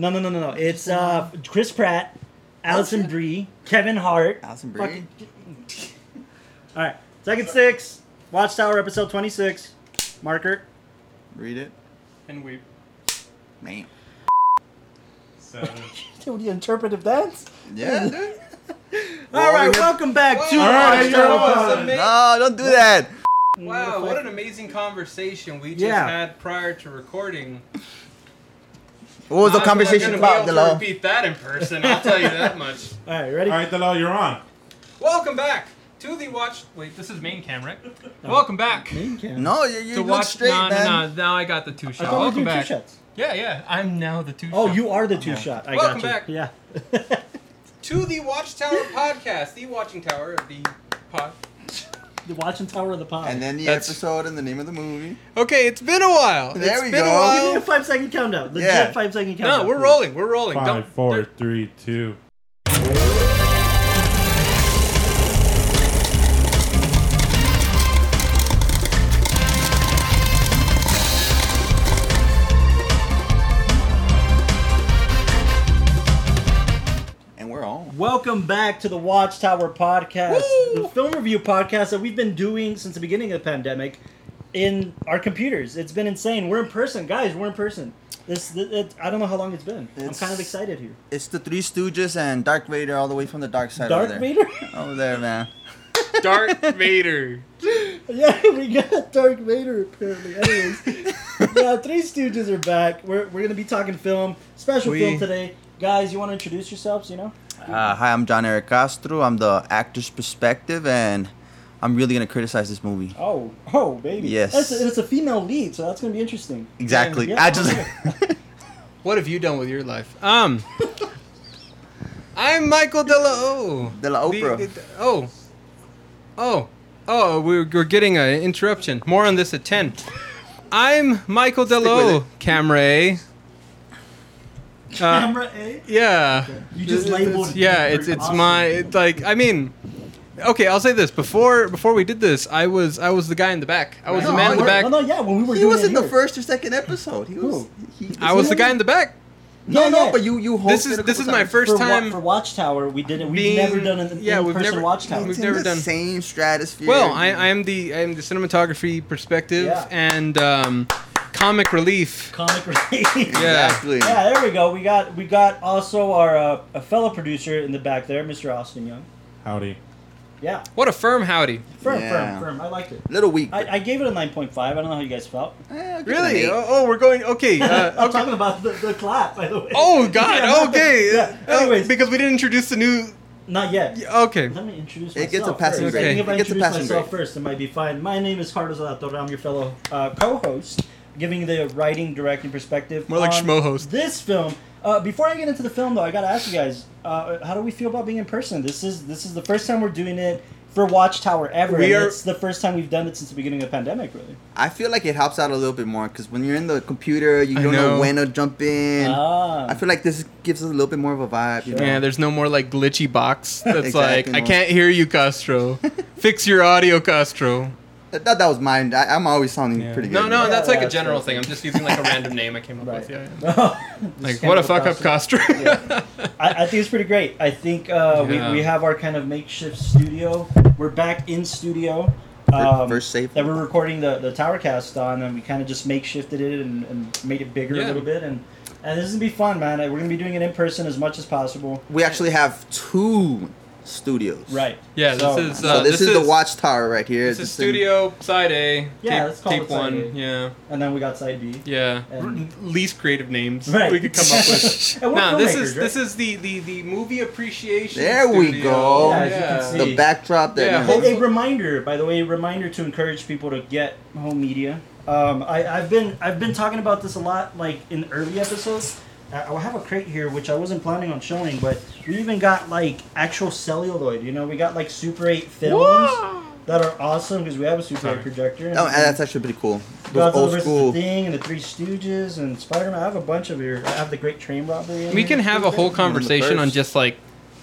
No, no, no, no, no. It's uh, Chris Pratt, Alison Brie, Kevin Hart. Alison Brie. Fucking- All right, second six, Watchtower episode twenty six. Marker. Read it. And weep. Man. So. Dude, the interpretive dance. Yeah, dude. All right, we have- welcome back to All right, Watchtower. you're Pod. on. No, don't do that. Wow, what an amazing conversation we just Yeah. had prior to recording. What was the I'm conversation gonna about, be able Delo? repeat that in person. I'll tell you that much. All right, ready? All right, Delo, you're on. Welcome back to the watch. Wait, this is main cam, right? Welcome back Main cam. No, you, you to look watch. straight, no, man. no, no. Now I got the two I shot. thought we were Welcome doing two shots. Yeah, yeah. I'm now the two. Oh, shot. you are the two Yeah. shot. I Welcome got you. back. Yeah. to the Watchtower podcast, the watching tower of the pod. The watching tower of the pod. And then the That's- episode and the name of the movie. Okay, it's been a while. There It's we been go. a Give while. me a five second countdown. Legit Yeah. five second countdown. No, we're please. rolling. We're rolling. Five, Don't, four, there- three, two. Welcome back to the Watchtower podcast, the film review podcast that we've been doing since the beginning of the pandemic in our computers. It's been insane. We're in person, guys. We're in person. This, it, it- I don't know how long it's been. I'm It's- kind of excited here. It's the Three Stooges and Dark Vader all the way from the dark side Darth over there. Dark Vader. Over there, man. Dark Vader. yeah, we got Dark Vader apparently. Anyways, yeah, Three Stooges are back. We're, we're gonna be talking film, special We- film today. Guys, you want to introduce yourselves? You know. Uh, hi, I'm John Eric Castro. I'm the actor's perspective, and I'm really gonna criticize this movie. Oh, oh, baby. Yes. That's a, it's a female lead, so that's gonna be interesting. Exactly. Yeah, I just. What have you done with your life? Um, I'm Michael Della O. De La Oprah. The- the- oh, oh, oh! We're, we're getting an interruption. More on this at ten. I'm Michael Delo, with Della it. O. Camera A. Uh, A. yeah. You just It's- labeled it's- Yeah, it's it's awesome. my it's like I mean. Okay, I'll say this before before we did this, I was I was the guy in the back. I was No, the man in the back. No, no, yeah, when we were he doing was it in the here. first or second episode. He was. Who? He, I was the guy in the back. No, Yeah, no, yeah. but you you hosted This is this is my first for, Wa- time. for Watchtower. We didn't. We've being- never done an yeah, we've in-person never- Watchtower. we've never the done- same stratosphere. Well, I, I am the I am the cinematography perspective Yeah. and um, comic relief. Comic relief. Yeah. Exactly. Yeah, there we go. We got we got also our uh, a fellow producer in the back there, Mr. Austin Young. Howdy. Yeah, What a firm howdy! firm, Yeah. firm, firm. I liked it. Little weak. I, I gave it a nine point five. I don't know how you guys felt. Eh, I'll give it an Really? eight. Oh, oh, we're going. Okay. Uh, I'm okay. talking about the, the clap, by the way. Oh God. Yeah, not the- okay. yeah. Uh, Anyways, because we didn't introduce the new. not yet. Yeah, Okay. Let me introduce It myself. gets a passing first. grade. I think if It I gets a introduce passing myself grade. first, it might be fine. My name is Carlos Alatorre. I'm your fellow uh, co-host, giving the writing, directing perspective. More like on schmo host. This film. Uh, before I get into the film, though, I gotta ask you guys, uh, how do we feel about being in person? This is this is the first time we're doing it for Watchtower ever. We and are- It's the first time we've done it since the beginning of the pandemic, really. I feel like it helps out a little bit more because when you're in the computer, you I don't know. know. when to jump in. Ah. I feel like this gives us a little bit more of a vibe. You know? Yeah. There's no more like glitchy box that's Exactly. like I can't hear you, Castro. Fix your audio, Castro. I thought that was mine. I, I'm always sounding Yeah. pretty good. No, no, Yeah, that's like a general thing. I'm just using like a random name I came up Right. with. Yeah. yeah. Like what a Campbell fuck up, Costner. Castro. Yeah. I, I think it's pretty great. I think uh, Yeah. we, we have our kind of makeshift studio. We're back in studio. Fir- Um, First safe. that we're recording the, the tower cast on, and we kind of just makeshifted it and, and made it bigger a little bit. And, and this is gonna be fun, man. We're gonna be doing it in person as much as possible. We actually have two studios. Right. Yeah, this So- is So uh, this, is, the watchtower right here. This is This thing- studio side A. Yeah, tape, let's call tape it side one. A. Yeah, And then we got side B. yeah. And- least creative names Right. we could come up with. And no, this is right? this is the the the movie appreciation. There we go. Yeah, Yeah, as you can see. The backdrop that. Yeah, you A, a reminder, by the way, a reminder to encourage people to get home media. Um, I, I've been I've been talking about this a lot, like in early episodes. I I have a crate here, which I wasn't planning on showing, but we even got like actual celluloid. You know, we got like Super 8 films that are awesome because we have a Super Sorry. 8 projector. and- Oh, and that's actually pretty cool. Those Godzilla old versus school. the Thing and the Three Stooges and Spider Man. I have a bunch of here. I have the Great Train Robbery. We here. can have a whole conversation on just like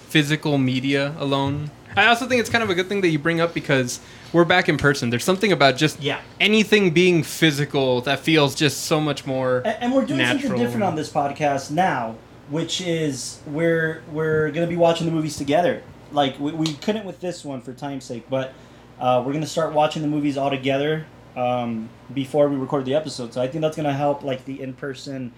physical media alone. I also think it's kind of a good thing that you bring up because we're back in person. There's something about just Yeah. anything being physical that feels just so much more. A- And we're doing natural. something different on this podcast now. which is we're we're gonna be watching the movies together. Like we, we couldn't with this one for time's sake, but uh, we're gonna start watching the movies all together um, before we record the episode. So I think that's gonna help like the in person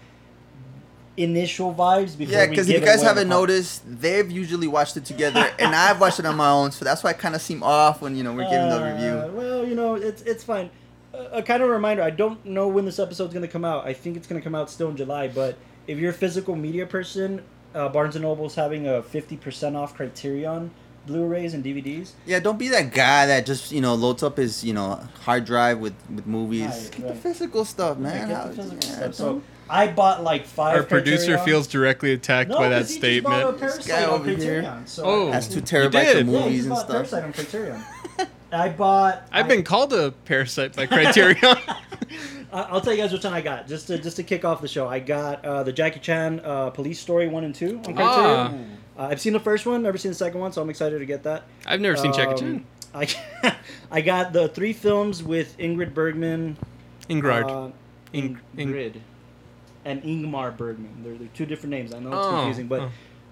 initial vibes before Yeah, because if you guys the haven't noticed, they've usually watched it together, and I've watched it on my own. So that's why I kind of seem off when you know we're giving the Uh, review. Well, you know, it's it's fine. A, a kind of reminder: I don't know when this episode's gonna come out. I think it's gonna come out still in July. But if you're a physical media person, uh, Barnes and Noble's having a fifty percent off Criterion Blu-rays and DVDs. Yeah, don't be that guy that just you know loads up his you know hard drive with with movies. Right, Get the physical stuff, man. Get the physical yeah, stuff. So I bought like five. Our producer Criterion- feels directly attacked no, by that 'cause he just bought a statement. Parasite guy on over here. Criterion, So Oh. That's two terabytes of movies just and stuff. Parasite on Criterion. I bought. I've I- been called a parasite by Criterion. I- I'll tell you guys which one I got. Just to just to kick off the show, I got uh, the Jackie Chan uh, Police Story one and two on Criterion. Ah. Uh, I've seen the first one, never seen the second one, so I'm excited to get that. I've never seen Jackie Um, Chan. I I got the three films with Ingrid Bergman, Ingrid. uh, Ing- Ing- Ingrid, and Ingmar Bergman. They're, they're two different names. I know it's Oh, confusing, but oh.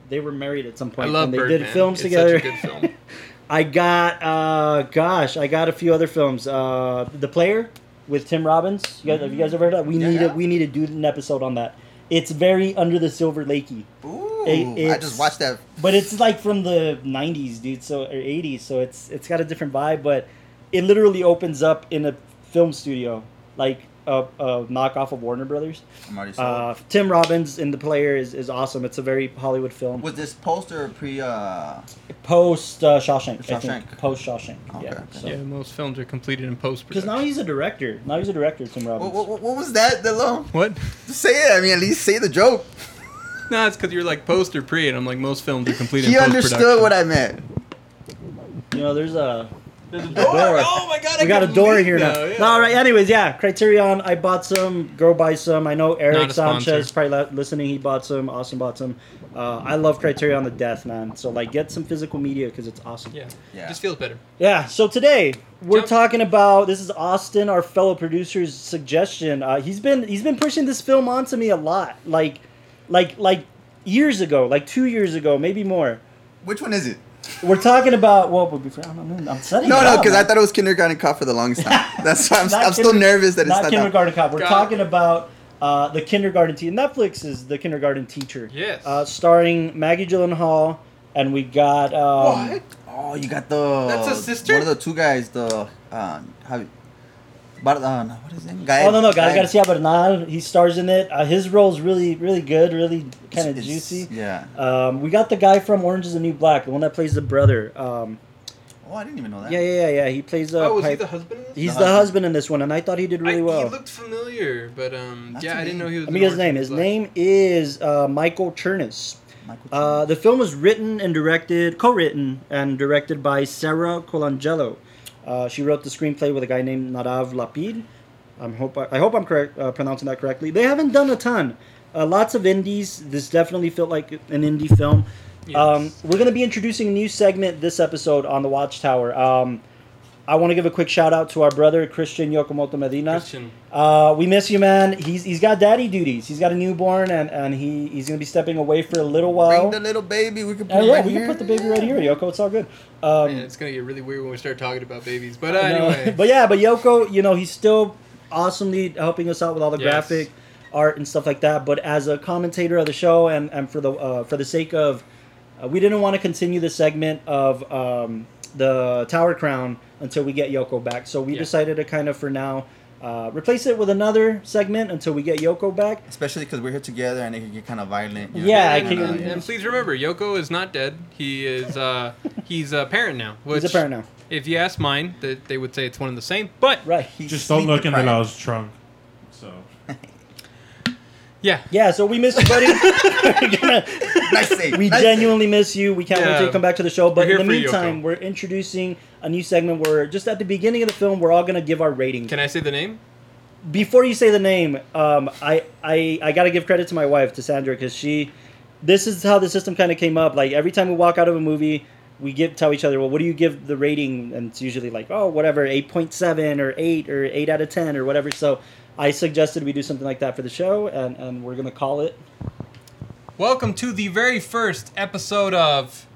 they were married at some I love and they Birdman. did films it's together. Such a good film. I got, uh, gosh, I got a few other films. Uh, the Player with Tim Robbins. You guys, have you guys ever heard of that? We Yeah, need yeah. to, we need to do an episode on that. It's very under the silver lakey, Ooh, It- I just watched that. but it's like from the '90s, dude. So or '80s, so it's it's got a different vibe. But it literally opens up in a film studio, like a, a knockoff of Warner Brothers. I'm already sold. Uh, Tim Robbins in the Player is, is awesome. It's a very Hollywood film. Was this poster pre? uh Post uh, Shawshank, Shawshank. Post Shawshank. Okay, yeah. okay. So. yeah, most films are completed in post Because now he's a director. Now he's a director, Tim Robbins. What, what, what was that, Delo? What? Just say it. I mean, at least say the joke. No, it's because you're like post or pre, and I'm like most films are completed He in post production. understood what I meant. You know, there's a There's a door. Oh my god! I we got a door here now. yeah. No, all right. Anyways, yeah, Criterion. I bought some. Go buy some. I know Eric. Sanchez probably listening. He bought some. Austin bought some. Uh, I love Criterion the death, man. So like, get some physical media because it's awesome. Yeah. Yeah. Just feels better. Yeah. So today we're Jump. talking about this is Austin, our fellow producer's suggestion. Uh, he's been he's been pushing this film onto me a lot, like, like like years ago, like two years ago, maybe more. Which one is it? We're talking about well, would be. I don't. I'm setting. No, it no, because I thought it was Kindergarten Cop for the longest time. That's why I'm, I'm still nervous that it's not not, that. kindergarten cop. We're Got- talking about uh, the kindergarten teacher. Netflix is the kindergarten teacher. Yes. Uh, starring Maggie Gyllenhaal, and we got um, what? Oh, you got the. That's a sister? One of the two guys. The uh, how, Bar- uh, no, what is his name? Guy. Oh no no, Gael Garcia Bernal. He stars in it. Uh, his role's really really good, really kind of juicy. Yeah. Um, we got the guy from Orange Is the New Black, the one that plays the brother. Um, Oh, I didn't even know that. yeah yeah yeah yeah. He plays uh, oh, was he the husband? in this? He's The the husband. husband in this one, and I thought he did really I, well. He looked familiar, but um, That's yeah, I didn't know he was. Let in me get his name. is His Black. name is uh, Michael Chernus. Michael Uh, the film was written and directed, co-written and directed by Sara Colangelo. Uh, she wrote the screenplay with a guy named Nadav Lapid. I hope I, I hope I'm correct uh, pronouncing that correctly. They haven't done a ton. Uh, lots of indies. This definitely felt like an indie film. Yes. Um, we're going to be introducing a new segment this episode on the Watchtower. Um, I want to give a quick shout out to our brother Christian Yokomoto Medina. Christian. Uh, we miss you, man. He's he's got daddy duties. He's got a newborn, and, and he, he's gonna be stepping away for a little while. Bring the little baby. We can put Uh, him yeah, right we here. can put the baby right here, Yoko. It's all good. Um, Man, it's gonna get really weird when we start talking about babies. But uh, anyway, but yeah, but Yoko, you know, he's still awesomely helping us out with all the Yes. graphic art and stuff like that. But as a commentator of the show, and, and for the uh, for the sake of, uh, we didn't want to continue the segment of um, the Tower Crown until we get Yoko back. So we Yeah. decided to kind of for now uh, replace it with another segment until we get Yoko back. Especially because we're here together and it can get kind of violent. you know? Yeah, I and, can- and, and please remember, Yoko is not dead. He is uh, he's a parent now. Which, He's a parent now, If you ask mine, that they would say it's one and the same. But right? He's Just don't look in the sleep-deprived. Trunk. So yeah, Yeah, so we miss you, buddy. We're gonna- Nice save. we nice genuinely miss you. We can't wait Yeah. till you come back to the show. But in the here for you, meantime, we're introducing a new segment where just at the beginning of the film, we're all gonna give our rating. can I say the name? Before you say the name, um, I I I gotta give credit to my wife, to Sandra, because she. This is how the system kind of came up. Like every time we walk out of a movie, we give tell each other, well, what do you give the rating? And it's usually like, oh, whatever, eight point seven or eight or eight out of ten or whatever. So I suggested we do something like that for the show, and and we're gonna call it Welcome to the very first episode of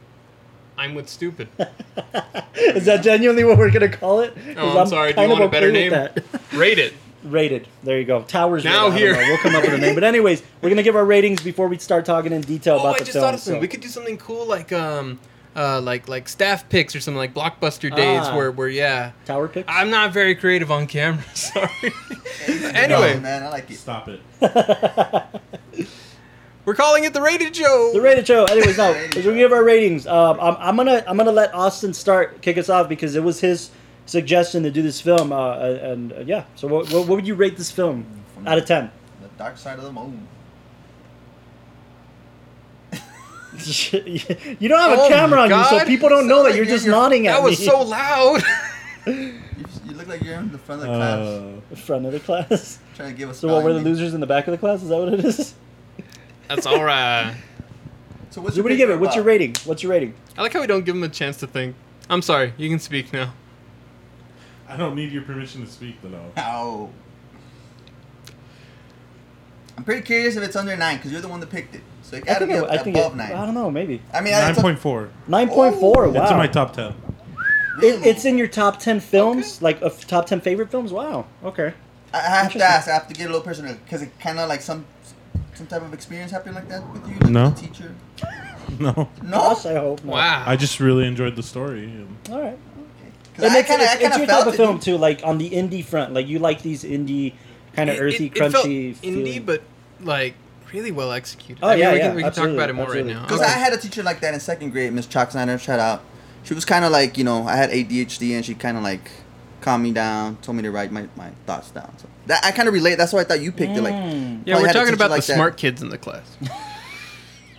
I'm with Stupid. Is that genuinely what we're gonna call it? Oh, I'm sorry. Do you want a better name? Rate it. Rated. There you go. Towers. Now rated. Here. We'll come up with a name. But anyways, we're gonna give our ratings before we start talking in detail Oh, about I the just film. thought of something. so- We could do something cool like um uh like like staff picks or something like blockbuster days Ah. where where yeah. Tower picks. I'm not very creative on camera. Sorry. anyway, No, man, I like it. Stop it. we're calling it the Rated Show. The rated show. Anyways, now Rated we're give our ratings. Um, I'm, I'm gonna I'm gonna let Austin start kick us off because it was his suggestion to do this film. Uh, and uh, yeah, so what, what, what would you rate this film out of ten? The dark side of the moon. You don't have a Oh camera my on you, so people don't know So that you're you're- just you're- nodding at me. that was me. so loud. You, you look like you're in the front of the class, Uh, front of the class. trying to give us. So what were the losers in the back of the class? Is that what it is? That's all right. So what's So your what do you give it? favorite What's your rating? What's your rating? I like how we don't give him a chance to think. I'm sorry. You can speak now. I don't need your permission to speak, though. Ow. I'm pretty curious if it's under nine because you're the one that picked it. So it I gotta think be it, up, I think above it, nine. I don't know, maybe I mean, Nine point four. nine point four. Wow, It's in my top ten. It, it's in your top ten films, like of top ten favorite films. Wow. Okay. I I have to ask. I have to get a little personal because it kind of like some some type of experience happened like that with you, like No. the teacher. No, No. Us, I hope. No. Wow. I just really enjoyed the story. All right. All right. 'Cause And I it's, kind of, it's, I it's your type of film too, like on the indie front. Like you like these indie, kind of earthy, it, it felt crunchy. indie, feeling. but like really well executed. Oh, I mean, yeah, we yeah, can, we can talk about it more absolutely. right now. Because I had a teacher like that in second grade, Miss Chalk Snyder. Shout out. She was kind of like you know I had ADHD and she kind of like calmed me down, told me to write my, my thoughts down. So that I kind of relate. That's why I thought you picked it. Like Mm. yeah, we're talking about like the that. smart kids in the class.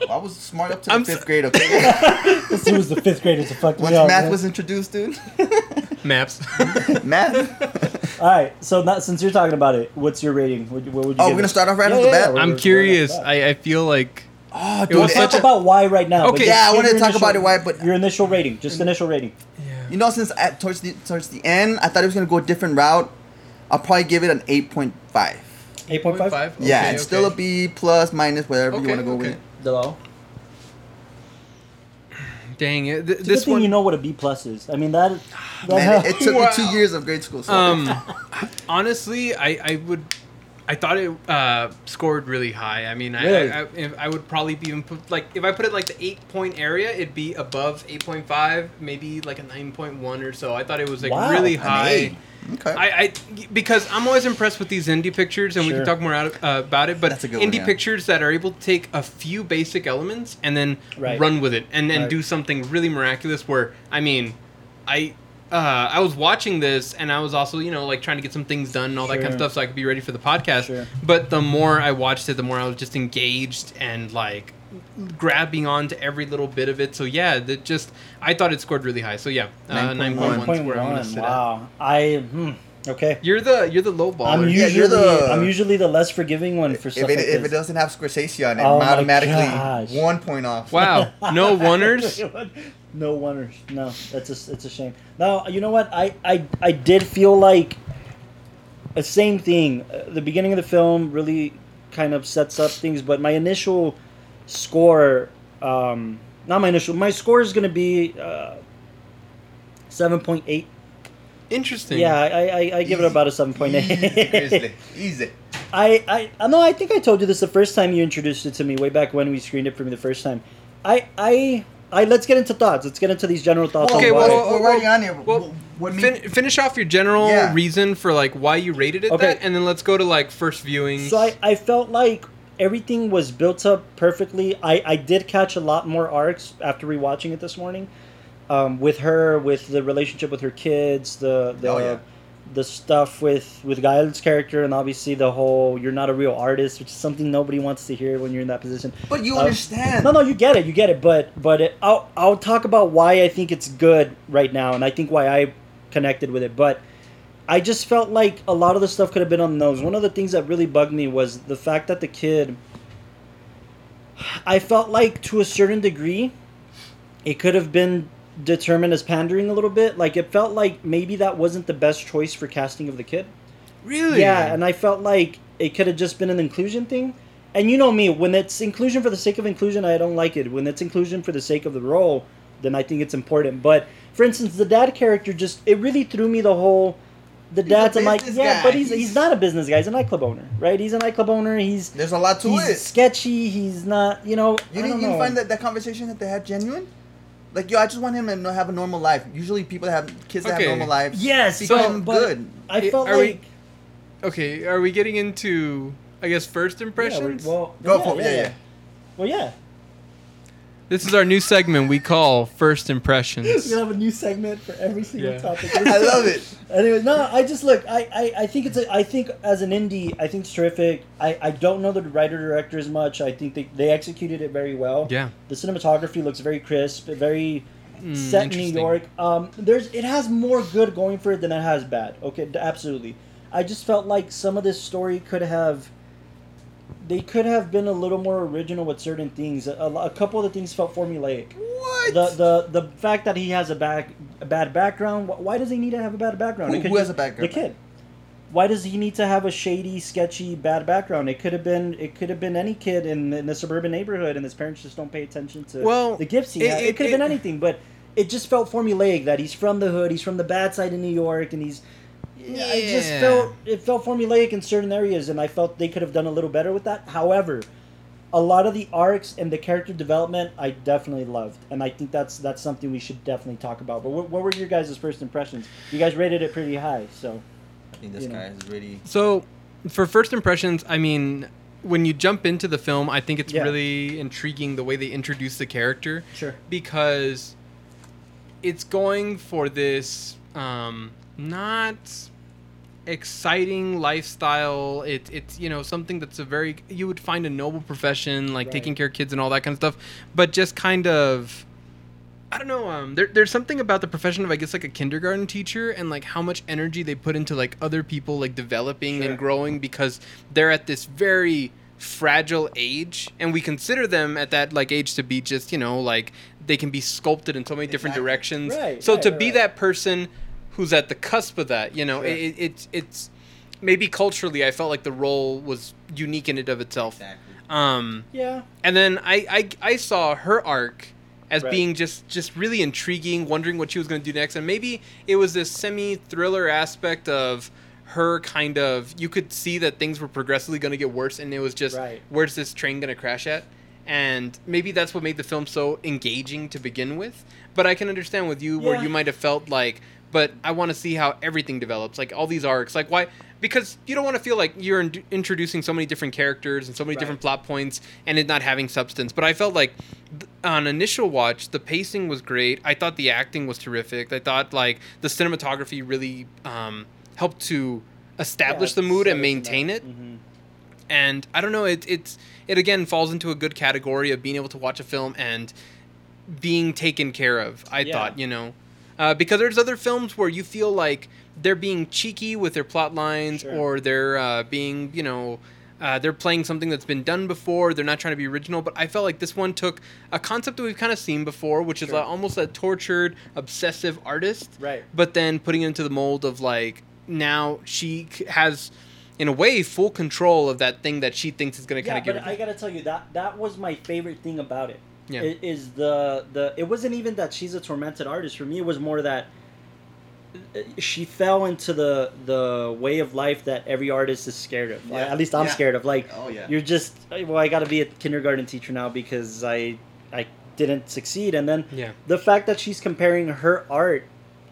I was smart up to the I'm fifth so- grade. Okay. This dude was the fifth graders to fuck me Once up. math man. was introduced, dude. Maps. math. All right. So not, since you're talking about it, what's your rating? What, what would you? Oh, we're gonna it? start off right Yeah, off the yeah, bat? yeah, I'm curious. we're- I, I feel like Oh, It dude. was Let's it- talk such a- about why right now. Okay. Yeah, I give wanna talk initial- about it why, but- your initial rating, just initial rating. Yeah. You know, since at, towards the towards the end, I thought it was gonna go a different route. I'll probably give it an eight point five. Eight point five. yeah, Okay, it's still a B plus plus minus whatever you want to go with it. Below. Dang it. Th- It's this good thing one you know what a B plus is. I mean that. that Man, it, it took Wow. me two years of grade school. So um honestly, I I would I thought it uh, scored really high. I mean, I, Really? I, I, I would probably be even put, like if I put it like the eight point area, it'd be above eight point five, maybe like a nine point one or so. I thought it was like Wow. really An high. Okay. I, I because I'm always impressed with these indie pictures, and we can talk more out, uh, about it. But That's a good indie one, yeah. pictures that are able to take a few basic elements and then Right. run with it, and and Right. do something really miraculous. Where I mean, I. Uh, I was watching this and I was also, you know, like trying to get some things done and all that kind of stuff so I could be ready for the podcast. Sure. But the more I watched it, the more I was just engaged and like grabbing onto every little bit of it. So yeah, that just I thought it scored really high. So yeah, uh, 9.1. nine point one where I'm gonna sit at. Wow. I. Hmm, okay. You're the you're the low baller. I'm Yeah, usually you're the- I'm usually the less forgiving one for if stuff it, like if it doesn't have Scorsese on it, Oh automatically gosh. one point off. Wow, no wonders. no wonders. No, that's a, it's a shame. Now you know what? I I, I did feel like the same thing. Uh, The beginning of the film really kind of sets up things, but my initial score, um, not my initial, my score is going to be uh, seven point eight. Interesting. Yeah, I, I, I give it about a seven point Easy, easy. I, I I know I think I told you this the first time you introduced it to me way back when we screened it for me the first time. I I I let's get into thoughts. Let's get into these general thoughts. Okay, on well, why. well, we're already on here. well, what me- Fin- finish off your general Yeah. reason for like why you rated it Okay. that, and then let's go to like first viewing. So I, I felt like everything was built up perfectly. I, I did catch a lot more arcs after rewatching it this morning. Um, with her, with the relationship with her kids, the the Oh, yeah. the stuff with with Gael's character, and obviously the whole "you're not a real artist," which is something nobody wants to hear when you're in that position. But you Uh, understand. No, no, you get it, you get it. But but it, I'll I'll talk about why I think it's good right now, and I think why I connected with it. But I just felt like a lot of the stuff could have been on the nose. One of the things that really bugged me was the fact that the kid. I felt like to a certain degree, it could have been determined as pandering a little bit. Like it felt like maybe that wasn't the best choice for casting of the kid. really? Yeah, and I felt like it could have just been an inclusion thing. and you know me, when it's inclusion for the sake of inclusion, I don't like it. When it's inclusion for the sake of the role, then I think it's important. But for instance, the dad character just it really threw me the whole. The He's a dad's I'm like, yeah, guy. but he's, He's- he's not a business guy. He's a nightclub owner, right? He's a nightclub owner. He's There's a lot to he's it. sketchy. He's not, you know. You I didn't, don't you didn't know. find that, that conversation that they had genuine? Like, yo, I just want him to have a normal life. Usually, people that have kids that Okay. have normal lives Yes, become but, but good. I felt are we- like Okay, are we getting into I guess first yeah, impressions? well, Go yeah, for it. yeah, Yeah, yeah. yeah. Well, yeah. This is our new segment we call First We're Impressions. gonna have a new segment for every single Yeah. topic. I love it. Anyway, no, I just look. I, I, I think it's. A, I think as an indie, I think it's terrific. I, I don't know the writer director as much. I think they, they executed it very well. Yeah. The cinematography looks very crisp, very Mm, set in New. York. Um, there's it has more good going for it than it has bad. Okay, absolutely. I just felt like some of this story could have. They could have been a little more original with certain things. A, a couple of the things felt formulaic What? the the the fact that he has a back a bad background. Why does he need to have a bad background? Who- who has a background? The kid. Why does he need to have a shady, sketchy, bad background? It could have been it could have been any kid in, in a suburban neighborhood, and his parents just don't pay attention to Well, the gifts he it- had. It, it- could have been anything, but it just felt formulaic that he's from the hood, he's from the bad side of New York, and he's. I just felt it felt formulaic in certain areas, and I felt they could have done a little better with that. However, a lot of the arcs and the character development I definitely loved, and I think that's that's something we should definitely talk about. But what, what were your guys' first impressions? You guys rated it pretty high, so I think this you know. guy is really. So, for first impressions, I mean, when you jump into the film, I think it's Yeah. really intriguing the way they introduce the character sure. because it's going for this um, not exciting lifestyle. It, it's you know something that's a very you would find a noble profession like Right. taking care of kids and all that kind of stuff, but just kind of. I don't know. Um, there, there's something about the profession of I guess like a kindergarten teacher and like how much energy they put into like other people like developing Sure. and growing because they're at this very fragile age and we consider them at that like age to be just you know like they can be sculpted in so many different Exactly. directions. Right, so right, to right, be that person who's at the cusp of that, you know, Sure. it, it, it's it's maybe culturally I felt like the role was unique in and of itself. Exactly. Um, Yeah, and then I, I I saw her arc as Right. being just just really intriguing, wondering what she was going to do next, and maybe it was this semi thriller aspect of her kind of you could see that things were progressively going to get worse, and it was just Right. where's this train going to crash at, and maybe that's what made the film so engaging to begin with. But I can understand with you where you might have felt like, but I want to see how everything develops, like all these arcs, like why. Because you don't want to feel like you're in- introducing so many different characters and so many Right. different plot points and it not having substance. But I felt like th- on initial watch, the pacing was great. I thought the acting was terrific. I thought like the cinematography really um, helped to establish Yeah, the mood and maintain it. Mhm. And I don't know, it it's it again falls into a good category of being able to watch a film and being taken care of. I Yeah. thought, you know, uh, because there's other films where you feel like they're being cheeky with their plot lines Sure. or they're uh, being, you know, uh, they're playing something that's been done before. They're not trying to be original, but I felt like this one took a concept that we've kind of seen before, which is Sure. uh, almost a tortured, obsessive artist, Right. but then putting it into the mold of like now she has, in a way, full control of that thing that she thinks is going to Yeah, kind of give but her. I gotta tell you that that was my favorite thing about it. Yeah. Is the the it wasn't even that she's a tormented artist. For me, it was more that uh, she fell into the the way of life that every artist is scared of. Yeah. At least I'm Yeah. scared of. Like Oh yeah. you're just well, I got to be a kindergarten teacher now because I I didn't succeed, and then yeah. the fact that she's comparing her art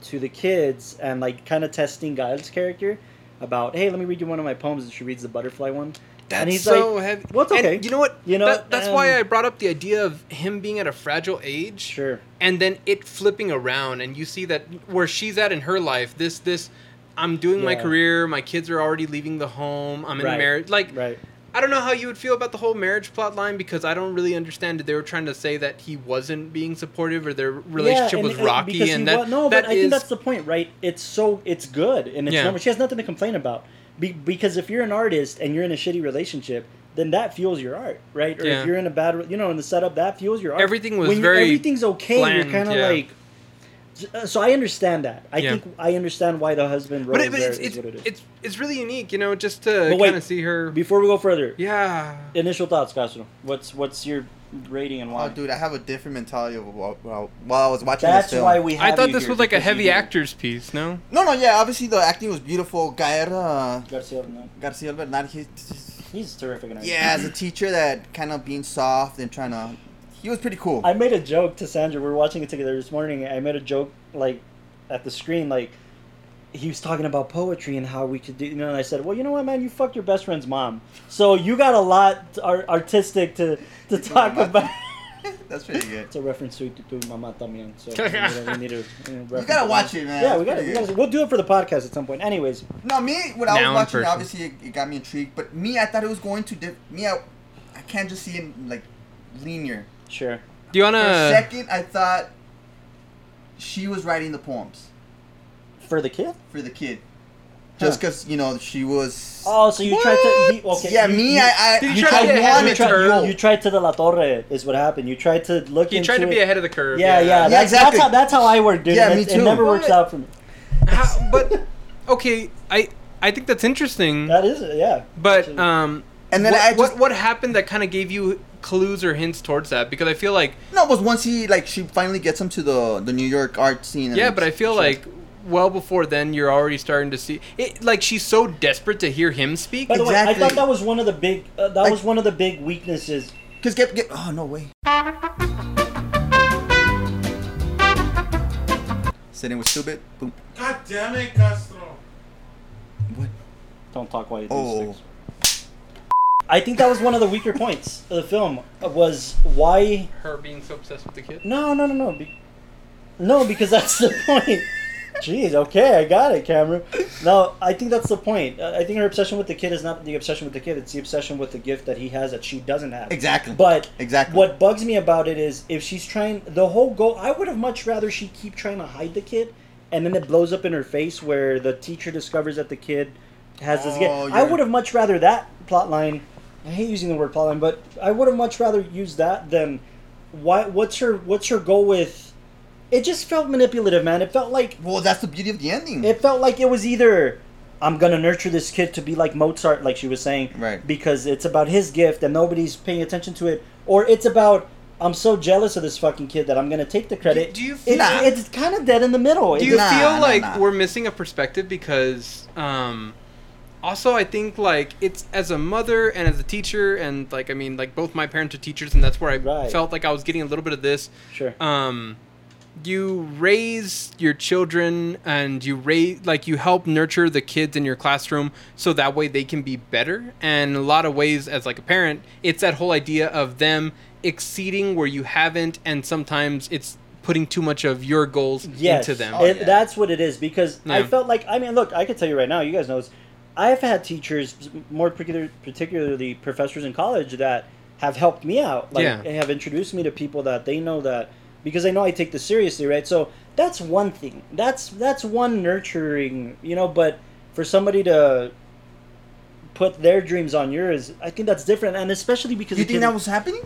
to the kids and like kind of testing Gael's character about hey let me read you one of my poems and she reads the butterfly one That's and he's so like heavy. well, it's And okay. you know what? You know, That- that's why um, I brought up the idea of him being at a fragile age, sure and then it flipping around, and you see that where she's at in her life. This, this, I'm doing my career. My kids are already leaving the home. I'm in Right. marriage. Like, right I don't know how you would feel about the whole marriage plot line because I don't really understand that they were trying to say that he wasn't being supportive or their relationship and- was and rocky, and that wa- no, that but I think that's the point, right? It's so it's good and it's Yeah. normal. She has nothing to complain about. Be, because if you're an artist and you're in a shitty relationship, then that fuels your art, right? Or Yeah. if you're in a bad, you know, in the setup, that fuels your art. Everything was when very everything's okay. bland, you're kind of yeah. like. Uh, So I understand that. I Yeah. think I understand why the husband role But, is it, but it's, it's, what it is. it's it's really unique, you know, just to kind of see her. Before we go further, Yeah. initial thoughts, Castro. What's what's your rating and why? Oh, dude, I have a different mentality of while, while, while I was watching That's this film. why we. Have I thought you this here, was like a heavy actor's piece. No. No, no, yeah, obviously the acting was beautiful. Gaera Garcia, no. Garcia Bernal, he, He's terrific. In yeah, as a teacher that kind of being soft and trying to, he was pretty cool. I made a joke to Sandra. We were watching it together this morning. I made a joke like at the screen, like he was talking about poetry and how we could do. You know, and I said, "Well, you know what, man? You fucked your best friend's mom, so you got a lot ar- artistic to to talk about." That's pretty good. It's a reference to to Mama también. So you, know, we need to. You, know, You gotta watch it, man. Yeah, we It's got pretty to. good. We'll do it for the podcast at some point. Anyways, No, me when I Noun was watching, person. obviously it, it got me intrigued. But me, I thought it was going to diff- me. I, I can't just see him like linear. Sure. Do you For a wanna? second, I thought she was writing the poems For the kid. for the kid, just because you know she was. Oh, so you tried to. He, okay. yeah, you- me, you- I, I, Did you I try to get ahead of wanted you, the tried, you, you tried to the La Torre is what happened. You tried to look He into tried to be it. ahead of the curve. Yeah, yeah. That's, exactly. That's how, that's how I work, dude. Yeah, and me too. It never works out for me. How- but okay, I I think that's interesting. That is it, yeah. But um, And then what, I just- what what happened that kind of gave you clues or hints towards that? Because I feel like No, it was once he like she finally gets him to the the New York art scene. and yeah, but I feel like well before then you're already starting to see it. Like she's so desperate to hear him speak. By the way, I exactly. thought that was one of the big. Uh, that Like- was one of the big weaknesses. Cause get get oh no way. Sitting with stupid. Boom. God damn it, Castro. What? Don't talk while you do Oh. things. I think that was one of the weaker points of the film. uh, Was why? her being so obsessed with the kid. No, no, no, no. Be, no, because that's the point. Jeez, okay, I got it, Cameron. No, I think that's the point. Uh, I think her obsession with the kid is not the obsession with the kid; it's the obsession with the gift that he has that she doesn't have. Exactly. But Exactly. what bugs me about it is if she's trying the whole goal. I would have much rather she keep trying to hide the kid, and then it blows up in her face where the teacher discovers that the kid has this Oh, gift. I would have much rather that plot line. I hate using the word plot line, but I would have much rather used that than why. What's your What's your goal with? It just felt manipulative, man. It felt like Well, that's the beauty of the ending. it felt like it was either I'm gonna nurture this kid to be like Mozart, like she was saying, Right. Because it's about his gift and nobody's paying attention to it, or it's about I'm so jealous of this fucking kid that I'm gonna take the credit. do you It's, Nah. it's kind of dead in the middle. Do It you just- Nah, feel nah, like nah. we're missing a perspective because um also I think like it's as a mother and as a teacher and like I mean like both my parents are teachers and that's where I Right. felt like I was getting a little bit of this sure. um you raise your children and you raise like you help nurture the kids in your classroom so that way they can be better and in a lot of ways as like a parent it's that whole idea of them exceeding where you haven't and sometimes it's putting too much of your goals yes, into them Oh, it- yeah. that's what it is because I felt like I mean, look, I can tell you right now, you guys know this. I've had teachers, more particular, particularly professors in college, that have helped me out. Like, Yeah. they have introduced me to people that they know that because they know I take this seriously, right? So that's one thing. That's that's one nurturing, you know. But for somebody to put their dreams on yours, I think that's different, and especially because Do you think kid- that was happening?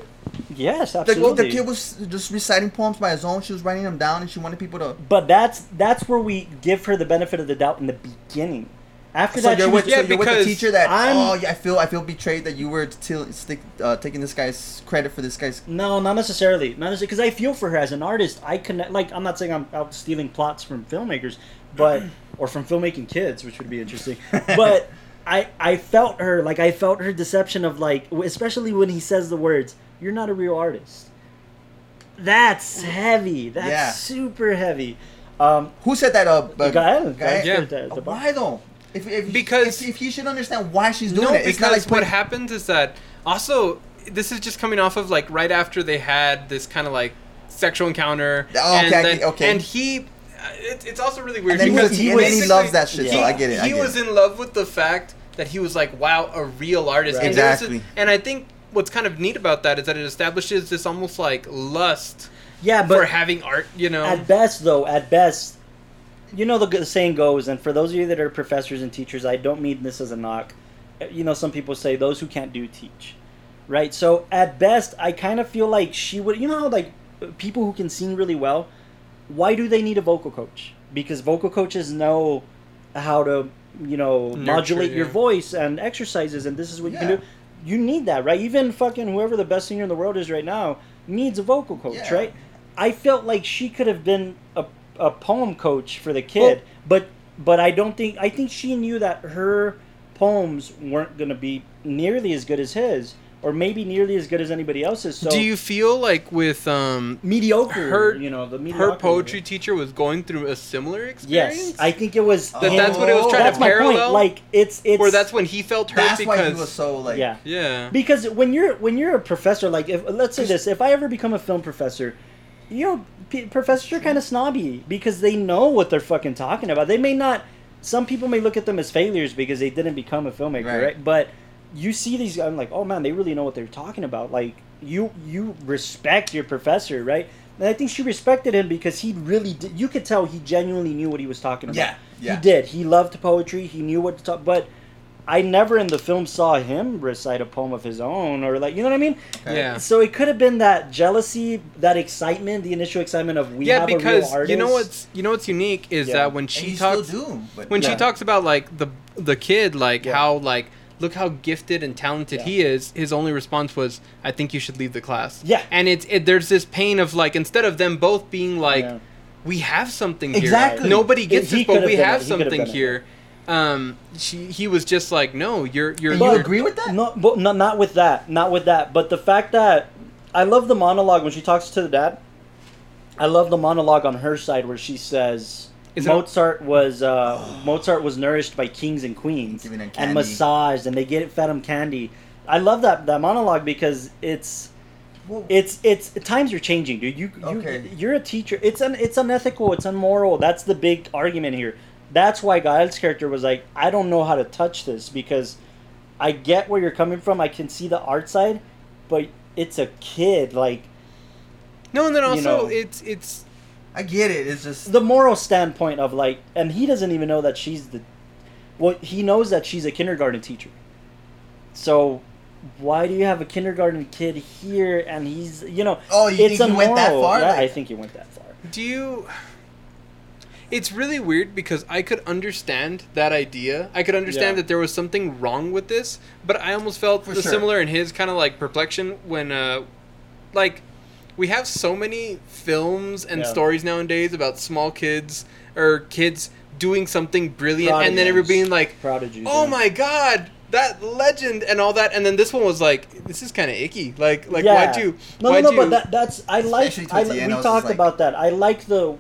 yes, The, absolutely. the kid was just reciting poems by his own. She was writing them down, and she wanted people to. But that's that's where we give her the benefit of the doubt in the beginning. After So that, you're she with, was, Yeah, so you're with the teacher that. I'm- oh, yeah, I feel I feel betrayed that you were till stick, uh, taking this guy's credit for this guy's. no, not necessarily, not necessarily, because I feel for her as an artist. I connect. Like, I'm not saying I'm out stealing plots from filmmakers, but or from filmmaking kids, which would be interesting. But I I felt her like I felt her deception of like, especially when he says the words, "You're not a real artist." That's heavy. That's Yeah. super heavy. Um, Who said that? Uh, uh Gael, Gael? Gael Yeah. said that at the Why though? If, if Because- if, if he should understand why she's doing no, it, it's because not like what happens is that also this is just coming off of like right after they had this kind of like sexual encounter. Oh, and okay, I then- get- okay. And he, uh, it, it's also really weird And then he was- he and he loves that shit. So Yeah. I get it. I he get was it. in love with the fact that he was like, wow, a real artist. Right. And there was a- Exactly. and I think what's kind of neat about that is that it establishes this almost like lust yeah, but for but having art. You know, At best, though, at best, you know the saying goes, and for those of you that are professors and teachers, I don't mean this as a knock. You know, some people say those who can't do teach, right? So at best, I kind of feel like she would. You know how like people who can sing really well, why do they need a vocal coach? Because vocal coaches know how to, you know, Nurture, modulate your voice and exercises, and this is what you can do. You need that, right? Even fucking whoever the best singer in the world is right now needs a vocal coach, Yeah. right? I felt like she could have been a, a poem coach for the kid, but but I don't think I think she knew that her poems weren't going to be nearly as good as his, or maybe nearly as good as anybody else's. So Do you feel like with um mediocre? Her- you know, the mediocre. her poetry teacher was going through a similar experience? Yes, I think it was. That him- that's what it was trying that's to my parallel. point. Like it's it's. Or that's when he felt hurt That's because why he was so like. yeah. yeah. Because when you're when you're a professor, like if let's say this, if I ever become a film professor, you know, p- professors are kind of snobby because they know what they're fucking talking about. They may not. Some people may look at them as failures because they didn't become a filmmaker, right? Right. But you see these, I'm like, oh man, they really know what they're talking about. Like you you respect your professor, right? And I think she respected him because he really did. You could tell he genuinely knew what he was talking about. Yeah, yeah. He did. He loved poetry. He knew what to talk. But I never in the film saw him recite a poem of his own or like you know what I mean. Okay. Yeah. So it could have been that jealousy, that excitement, the initial excitement of we yeah, have because a real artist. you know what's you know what's unique is Yeah. that when she talks do. But when Yeah. she talks about like the the kid like Yeah. how like look how gifted and talented Yeah. he is his only response was i think you should leave the class Yeah. and it's it, there's this pain of like instead of them both being like Yeah. we have something here Exactly. nobody gets it, this but we have it. He could've something done it. here um she he was just like no you're you're, And you agree with that? No, but not not with that. Not with that. But the fact that I love the monologue when she talks to the dad. I love the monologue on her side where she says Is it- Mozart was uh, Mozart was nourished by kings and queens and massaged, and they get fed him candy. I love that that monologue because it's Well, it's it's times are changing, dude. You, you Okay. you're a teacher. It's un it's unethical. It's unmoral. That's the big argument here. That's why Gael's character was like, I don't know how to touch this because I get where you're coming from. I can see the art side, but it's a kid. Like no and then you also know. it's it's I get it. It's just the moral standpoint of like, and he doesn't even know that she's the. Well, he knows that she's a kindergarten teacher. So, why do you have a kindergarten kid here and he's you know? Oh, you it's think he went that far? Yeah, Like- I think he went that far. Do you? It's really weird because I could understand that idea. I could understand Yeah. that there was something wrong with this, but I almost felt sure. similar in his kind of like perplexion when, uh, like, we have so many films and Yeah. stories nowadays about small kids or kids doing something brilliant, and then Prodigies. everybody being like, Prodigies. "Oh yeah. my god." That legend and all that, and then this one was like, "This is kind of icky." Like, like Yeah. why'd you? No, why'd no, no. you? But that, that's I like. I, we end, I was talked like- about that. I like the.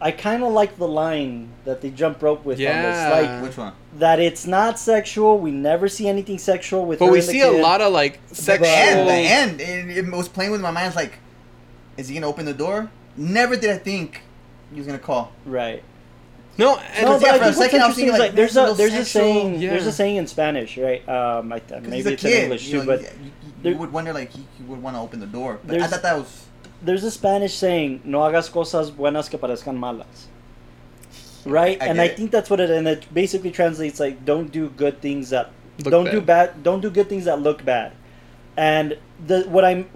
I kind of like the line that they jump rope with on Yeah. this, like which one? that it's not sexual. We never see anything sexual with. but her we and the see a lot of like The sexual. end. The end. It, it was playing with my mind. It's like, is he gonna open the door? Never did I think he was gonna call. Right. No, no, and yeah, but for I a think what's second I interesting thinking, is like, like there's there's a a there's a little sexual- saying there's a saying in Spanish, right? Um, I, 'Cause maybe he's a it's in kid. English you too, know, but you, you, there- you would wonder like he, he would want to open the door. But I thought that was there's a Spanish saying, "No hagas cosas buenas que parezcan malas." Right, I and get I it. think that's what it and it basically translates like don't do good things that Look don't do bad. bad don't do good things that look bad. And the what I'm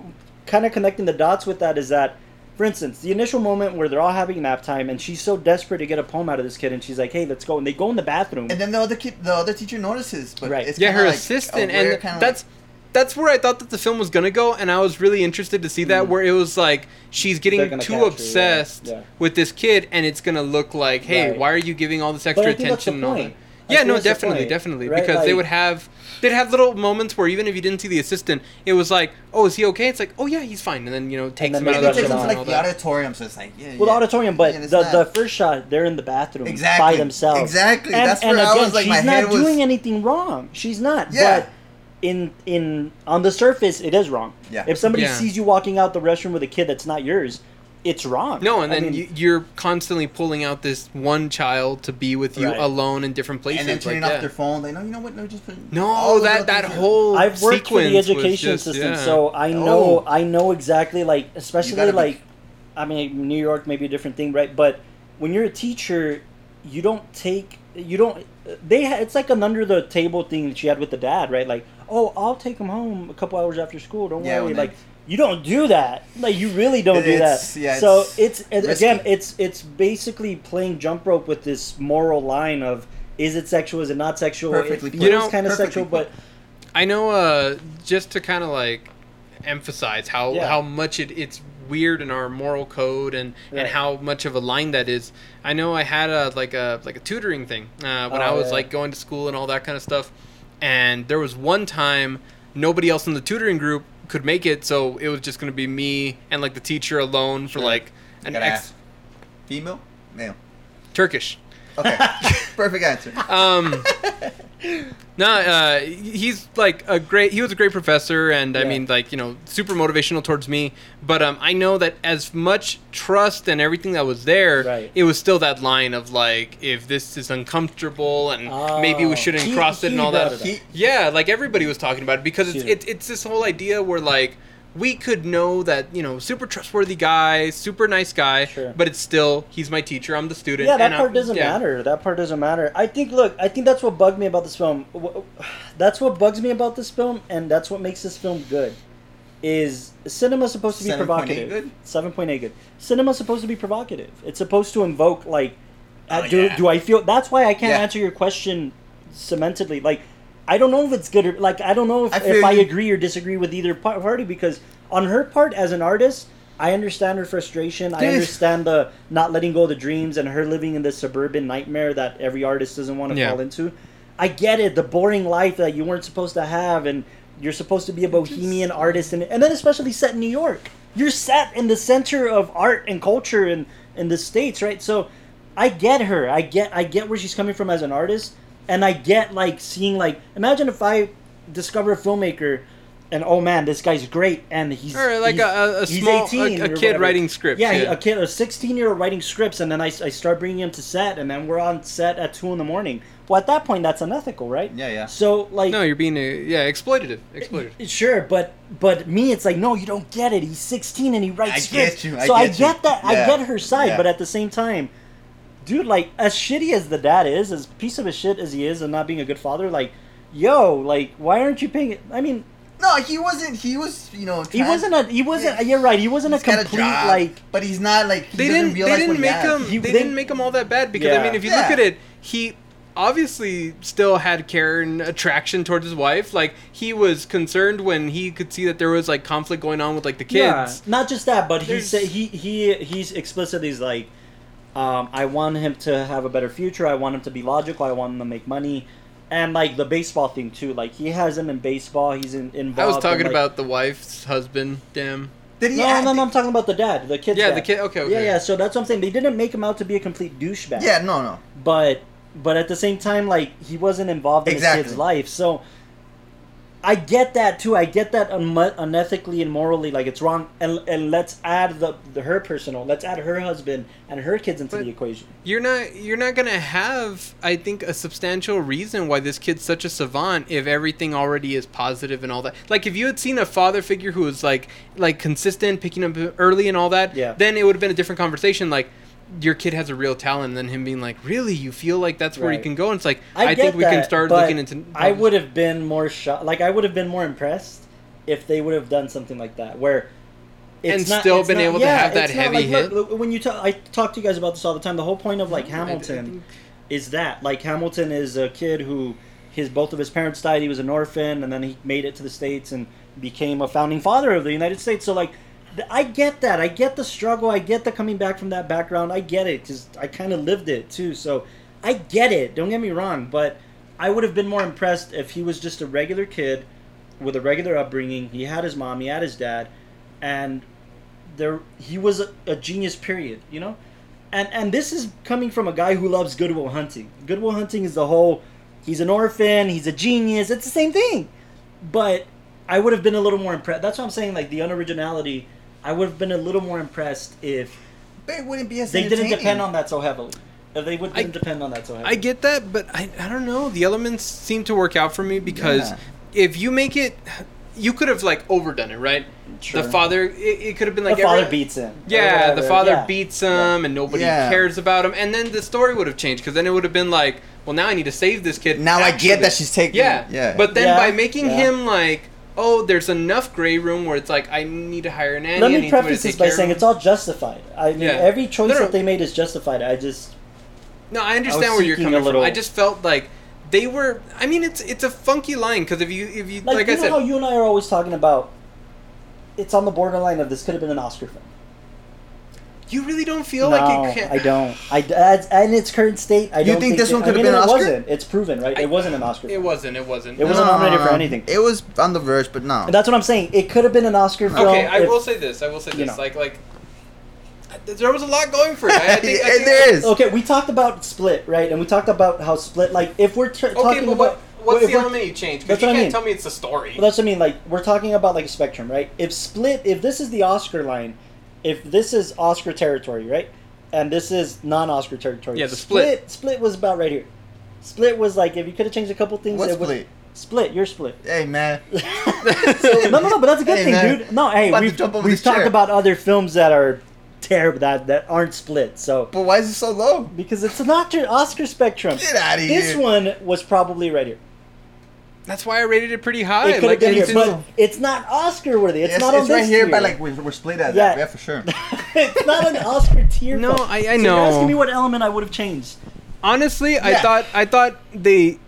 kind of connecting the dots with that is that for instance, the initial moment where they're all having nap time and she's so desperate to get a poem out of this kid and she's like, "Hey, let's go." And they go in the bathroom. And then the other kid, the other teacher notices, but Right. it's yeah, kinda her like assistant, aware, and kinda that's that's where I thought that the film was gonna go, and I was really interested to see that, Mm. where it was like she's getting gonna too capture, yeah, obsessed yeah. with this kid, and it's gonna look like, hey, Right. why are you giving all this extra I think that's the attention and all that? Yeah, no, definitely, point, definitely, right? because they would have they'd have little moments where even if you didn't see the assistant, it was like, oh, is he okay? It's like, oh yeah, he's fine, and then you know takes then him out of the it takes it to like the auditorium, so it's like yeah, well, yeah. auditorium, but Yeah, the, not- the first shot, they're in the bathroom Exactly. by themselves. Exactly. And, That's and where I was like, she's my not head was- doing anything wrong. She's not. Yeah. But in in on the surface, it is wrong. Yeah. If somebody Yeah. sees you walking out the restroom with a kid that's not yours, it's wrong. No, and I then mean, you, you're constantly pulling out this one child to be with you Right. alone in different places. and then like turning that. off their phone. They know, you know what? No, just put No, all those that that whole I've worked for the education just- system, yeah. so I oh. know Oh. I know exactly like especially gotta be- like I mean New York may be a different thing, right? But when you're a teacher, you don't take you don't they ha- it's like an under the table thing that she had with the dad, right? Like, oh, I'll take him home a couple hours after school. Don't Yeah, worry. when they- Like You don't do that. Like you really don't do It's- that. yeah, so it's it's, again, it's it's basically playing jump rope with this moral line of is it sexual, is it not sexual? Perfectly it feels You know, kind of sexual, put. but I know, uh, just to kind of like emphasize how Yeah. how much it, it's weird in our moral code and Right. and how much of a line that is. I know I had a like a like a tutoring thing uh, when Oh, I was yeah. like going to school and all that kind of stuff, and there was one time nobody else in the tutoring group could make it, so it was just gonna be me and like the teacher alone for Sure. like an ex ask. Female? Male. Turkish. Okay. Perfect answer. Um, no, uh, he's like a great. He was a great professor, and I Yeah. mean, like you know, super motivational towards me. But um, I know that as much trust and everything that was there, Right. it was still that line of like, if this is uncomfortable and maybe Oh. we shouldn't He- cross it he and all brought that. it up. He- Yeah, like everybody was talking about it because it's Sure. it, it's this whole idea where like we could know that you know super trustworthy guy, super nice guy, Sure. but it's still he's my teacher, I'm the student. yeah, that and I'm- part doesn't yeah. matter. That part doesn't matter. I think. Look, I think that's what bugged me about this film. That's what bugs me about this film, and that's what makes this film good. Is cinema supposed to be 7.8 provocative? good? Seven point eight good. Cinema's supposed to be provocative. It's supposed to invoke like, uh, Oh, do yeah. do I feel? That's why I can't Yeah. answer your question cementedly. Like, I don't know if it's good or like I don't know if I if I agree or disagree with either party because on her part as an artist, I understand her frustration. I understand the not letting go of the dreams and her living in this suburban nightmare that every artist doesn't want to Yeah. fall into. I get it, the boring life that you weren't supposed to have, and you're supposed to be a bohemian artist, and and then especially set in New York. You're set in the center of art and culture in in the states, right? So, I get her. I get I get where she's coming from as an artist, and I get like seeing like imagine if I discover a filmmaker. And oh man, this guy's great, and he's Or like he's- a, a, a he's small 18 a, a kid writing scripts. Yeah, Yeah, he- a kid, a 16 year old writing scripts, and then I, I start bringing him to set, and then we're on set at 2 in the morning. Well, at that point, that's unethical, right? Yeah, yeah. So, like, No, you're being a, yeah exploitative. Exploitative. sure, but but me, it's like, no, you don't get it. He's 16 and he writes I scripts. get you, I so I get you. get that. I get her side, yeah. but at the same time, dude, like, as shitty as the dad is, as piece of a shit as he is, and not being a good father, like, yo, like, why aren't you paying? I mean, No, he wasn't. He was, you know. he wasn't a. He wasn't. Yeah. You're right. He wasn't a he's got complete job, like. But he's not like. He They doesn't didn't. They didn't make has. him. He- they they- didn't make him all that bad because Yeah. I mean, if you Yeah. look at it, he obviously still had care and attraction towards his wife. Like he was concerned when he could see that there was like conflict going on with like the kids. Yeah, not just that, but he said he he he's explicitly like, um, I want him to have a better future. I want him to be logical. I want him to make money, and like the baseball thing too. Like he has him in baseball. He's in, involved. I was in, talking like- about the wife's husband. Damn. Did he? No, act- no, no. I'm talking about the dad, the kid. Yeah, the kid. Okay, okay. Yeah, yeah. So that's what I'm saying. They didn't make him out to be a complete douchebag. Yeah, no, no. but but at the same time like he wasn't involved in his kid's life so i get that too i get that un- unethically and morally like it's wrong and, and let's add the, the her personal let's add her husband and her kids into But- the equation You're not you're not gonna have I think a substantial reason why this kid's such a savant if everything already is positive and all that. Like if you had seen a father figure who was like like consistent, picking up early and all that, Yeah. then it would have been a different conversation. Like your kid has a real talent, and then him being like, "Really, you feel like that's where he Right. can go?" And it's like i, I, think we can start looking into. i would have been more shocked like i would have been more impressed if they would have done something like that where And still been able to have that heavy like, hit? look, when you talk i talk to you guys about this all the time the whole point of like hamilton is that like Hamilton is a kid who his both of his parents died. He was an orphan, and then he made it to the states and became a founding father of the United States. So like, I get that. I get the struggle. I get the coming back from that background. I get it because I kind of lived it too. So I get it. Don't get me wrong, but I would have been more impressed if he was just a regular kid with a regular upbringing. He had his mom. He had his dad, and there he was a, a genius. Period. You know and and this is coming from a guy who loves Good Will Hunting. Good Will Hunting is the whole he's an orphan, he's a genius. It's the same thing. But I would have been a little more impressed. That's what I'm saying. Like the unoriginality, I would have been a little more impressed if But it wouldn't be as they didn't depend on that so heavily. If they would I- didn't depend on that so heavily. I get that, but I, I don't know. The elements seem to work out for me because Yeah. if you make it, you could have like overdone it, right? Sure. The father, it, it could have been like the father every- beats him. Yeah, the father Yeah. beats him, and nobody Yeah. cares about him. And then the story would have changed because then it would have been like, well, now I need to save this kid. Now I get that she's taking. Yeah, yeah. But then Yeah, by making yeah. him like oh, there's enough gray room where it's like I need to hire an nanny. Let me preface this by saying it's all justified. I mean, Yeah. every choice No, no. that they made is justified. I just No, I understand I where you're coming from. I just felt like they were. I mean, it's it's a funky line because if you if you like, like, you I know said, how you and I are always talking about. It's on the borderline of this could have been an Oscar film. You really don't feel no, like it can. I don't. I as, in its current state, I You don't think think this it- one could have mean, been an it Oscar? wasn't. It's proven, right? I- it wasn't an Oscar. It film. wasn't. It wasn't. It wasn't nominated for anything. It was on the verge, but no. And that's what I'm saying. It could have been an Oscar film. Okay, I if- will say this. I will say you this. know. Like like. There was a lot going for it. I, I think, I think there is. Okay, we talked about Split, right? And we talked about how Split, like, if we're t- Okay, talking but about what, what's if the we're- element you change? That's Because you what I can't mean. tell me it's the story. Well, that's what I mean. Like we're talking about like a spectrum, right? If Split, if this is the Oscar line, if this is Oscar territory, right, and this is non-Oscar territory, Yeah, the Split. Split was about right here. Split was like if you could have changed a couple things. What it would- split? Split. You're split. Hey man, no, no, no, but that's a good Hey, thing, man. dude. No, hey, we've, jump over we've talked chair. about other films that are terrible that that aren't split. So but why is it so low? because it's an Oscar Oscar spectrum. Get out of here. This one was probably right here. That's why I rated it pretty high. It could like, been here, it's- but it's not Oscar worthy. It's Yes, not on it's right here, tier. but like we're, we're split at Yeah. that. Yeah, for sure. it's not an Oscar tier. No, film. I- I So know. You're asking me what element I would have changed. honestly, I thought I thought they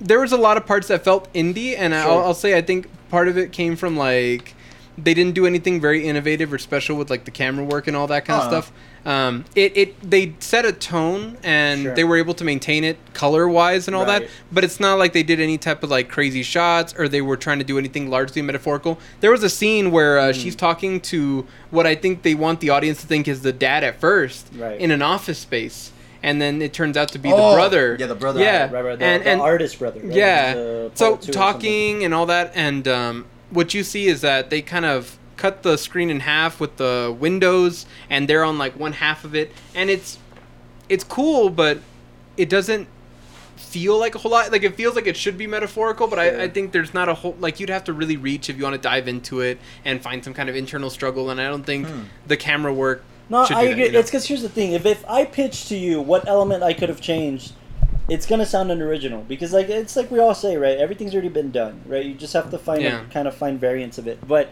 there was a lot of parts that felt indie, and I'll, Sure. I'll say I think part of it came from like they didn't do anything very innovative or special with like the camera work and all that kind of Uh. stuff. Um, it, it they set a tone and Sure. they were able to maintain it color wise and all that, but it's not like they did any type of like crazy shots or they were trying to do anything largely metaphorical. There was a scene where Hmm. uh, she's talking to what I think they want the audience to think is the dad at first Right. in an office space. And then it turns out to be Oh, the brother. yeah, the brother. Yeah, Right, right. The, and the artist brother. Right? yeah. So poet too or something. talking and all that, and um, what you see is that they kind of cut the screen in half with the windows, and they're on like one half of it, and it's it's cool, but it doesn't feel like a whole lot. Like it feels like it should be metaphorical, but Sure. I, I think there's not a whole like you'd have to really reach if you want to dive into it and find some kind of internal struggle, and I don't think Hmm. the camera work. No, should I do that, agree. you know? It's because here's the thing: if if I pitch to you what element I could have changed, it's gonna sound unoriginal because like it's like we all say, right? Everything's already been done, right? You just have to find Yeah. a, kind of find variants of it, but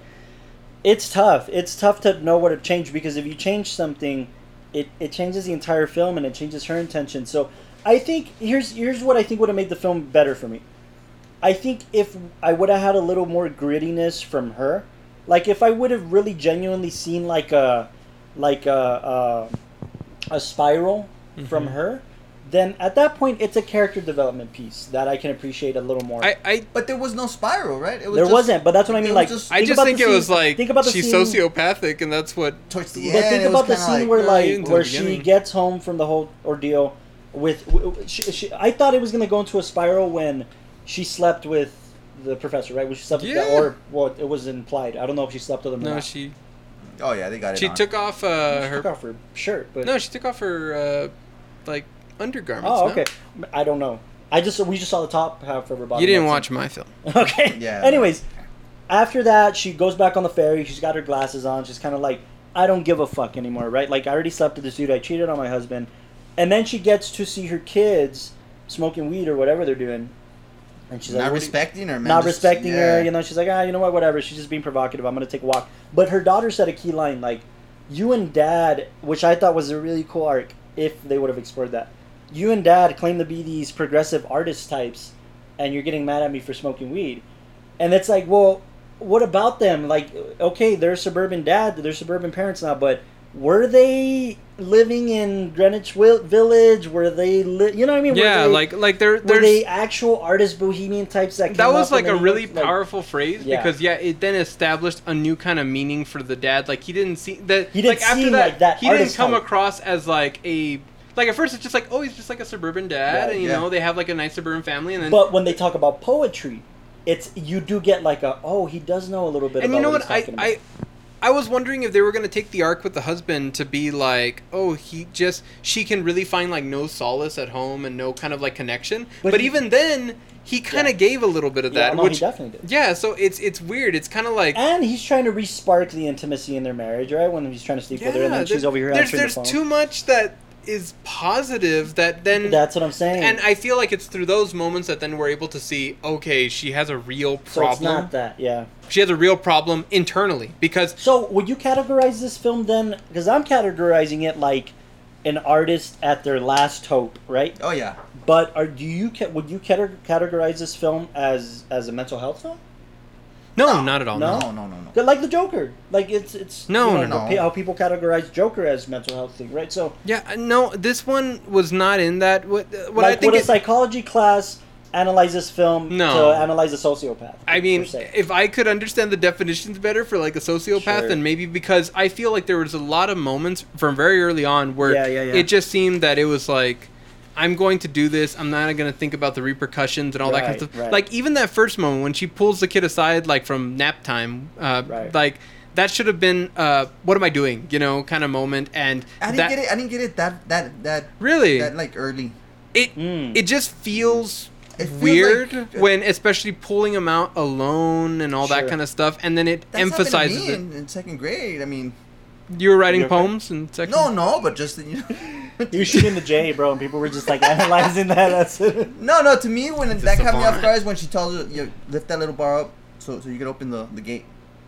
it's tough. It's tough to know what to change because if you change something, it, it changes the entire film and it changes her intention. So I think here's here's what I think would have made the film better for me. I think if I would have had a little more grittiness from her, like if I would have really genuinely seen like a like a a, a spiral from Mhm. her, then at that point it's a character development piece that I can appreciate a little more. I, I But there was no spiral, right? It was there just, wasn't, but that's what I mean. Like just- I just think the it was like think about the she's scene, sociopathic, and that's what towards the But think about the scene like, where like into where she gets home from the whole ordeal with. w- w- She, she, I thought it was gonna go into a spiral when she slept with the professor, right? When she slept with the, Yeah. or well, it was implied. I don't know if she slept with him. or no, not. she Oh yeah, they got it. she on. took off She uh, took her off her shirt, but No, she took off her uh, like undergarments. oh, no? okay. I don't know. I just we just saw the top half of her body. You didn't watch my film. Okay. Yeah. Anyways, after that, she goes back on the ferry. She's got her glasses on. She's kind of like, I don't give a fuck anymore, right? Like, I already slept with this dude. I cheated on my husband. And then she gets to see her kids smoking weed or whatever they're doing. And she's like, not "What do respecting her, man. not just- respecting yeah. her. You know, she's like, ah, you know what, whatever. She's just being provocative. I'm gonna take a walk. But her daughter said a key line like, "You and Dad," which I thought was a really cool arc if they would have explored that. You and Dad claim to be these progressive artist types, and you're getting mad at me for smoking weed. And it's like, well, what about them? Like, okay, they're suburban dad, they're suburban parents now, but were they living in Greenwich Village? Were they, li- you know what I mean? Yeah, they- like like there were they actual artist bohemian types that came that was like a really like- powerful phrase Yeah. because yeah, it then established a new kind of meaning for the dad. Like he didn't see that. He didn't like after that, like that he didn't come type. across as like a. Like at first, it's just like, oh, he's just like a suburban dad, Right, and you yeah. know they have like a nice suburban family, and then But when they talk about poetry, it's you do get like a oh he does know a little bit. and about you know what? what he's I talking I. I was wondering if they were gonna take the arc with the husband to be like, oh, he just she can really find like no solace at home and no kind of like connection. But But, he- even then, he kind of Yeah. gave a little bit of yeah, that, no, which he definitely did. yeah. So it's it's weird. It's kind of like And he's trying to re-spark the intimacy in their marriage, right? When he's trying to sleep with her, and then she's over here There's answering there's the phone. too much that is positive that then That's what I'm saying. and I feel like it's through those moments that then we're able to see okay she has a real problem. so it's not that, yeah. she has a real problem internally because So would you categorize this film then? Because I'm categorizing it like an artist at their last hope, right? Oh yeah. But are do you would you categorize this film as as a mental health film? No, not at all No? no. No, no, no, no. Like the Joker, like it's it's No, you know, no, no. How people categorize Joker as mental health thing, right? So yeah no this one was not in that what, uh, what like I think would a it- psychology class analyze this film No. to analyze a sociopath? I mean, if I could understand the definitions better for like a sociopath, Sure. then maybe because I feel like there was a lot of moments from very early on where Yeah, yeah, yeah. it just seemed that it was like, I'm going to do this. I'm not going to think about the repercussions and all that kind of stuff. right. Like even that first moment when she pulls the kid aside, like from nap time, uh, Right. like that should have been, uh, what am I doing? You know, kind of moment. And I didn't that, get it. I didn't get it that that that Really, that like early. it Mm. it just feels. It weird like- when especially pulling him out alone and all that kind of stuff and then it That's emphasizes happened it in, in second grade. I mean, You were writing You okay? poems and second. no, no, but just you know. you were shooting the J, bro, and people were just like analyzing that. That's it. No, no. To me, when a that caught me off guard is when she tells her, "You lift that little bar up, so so you can open the, the gate."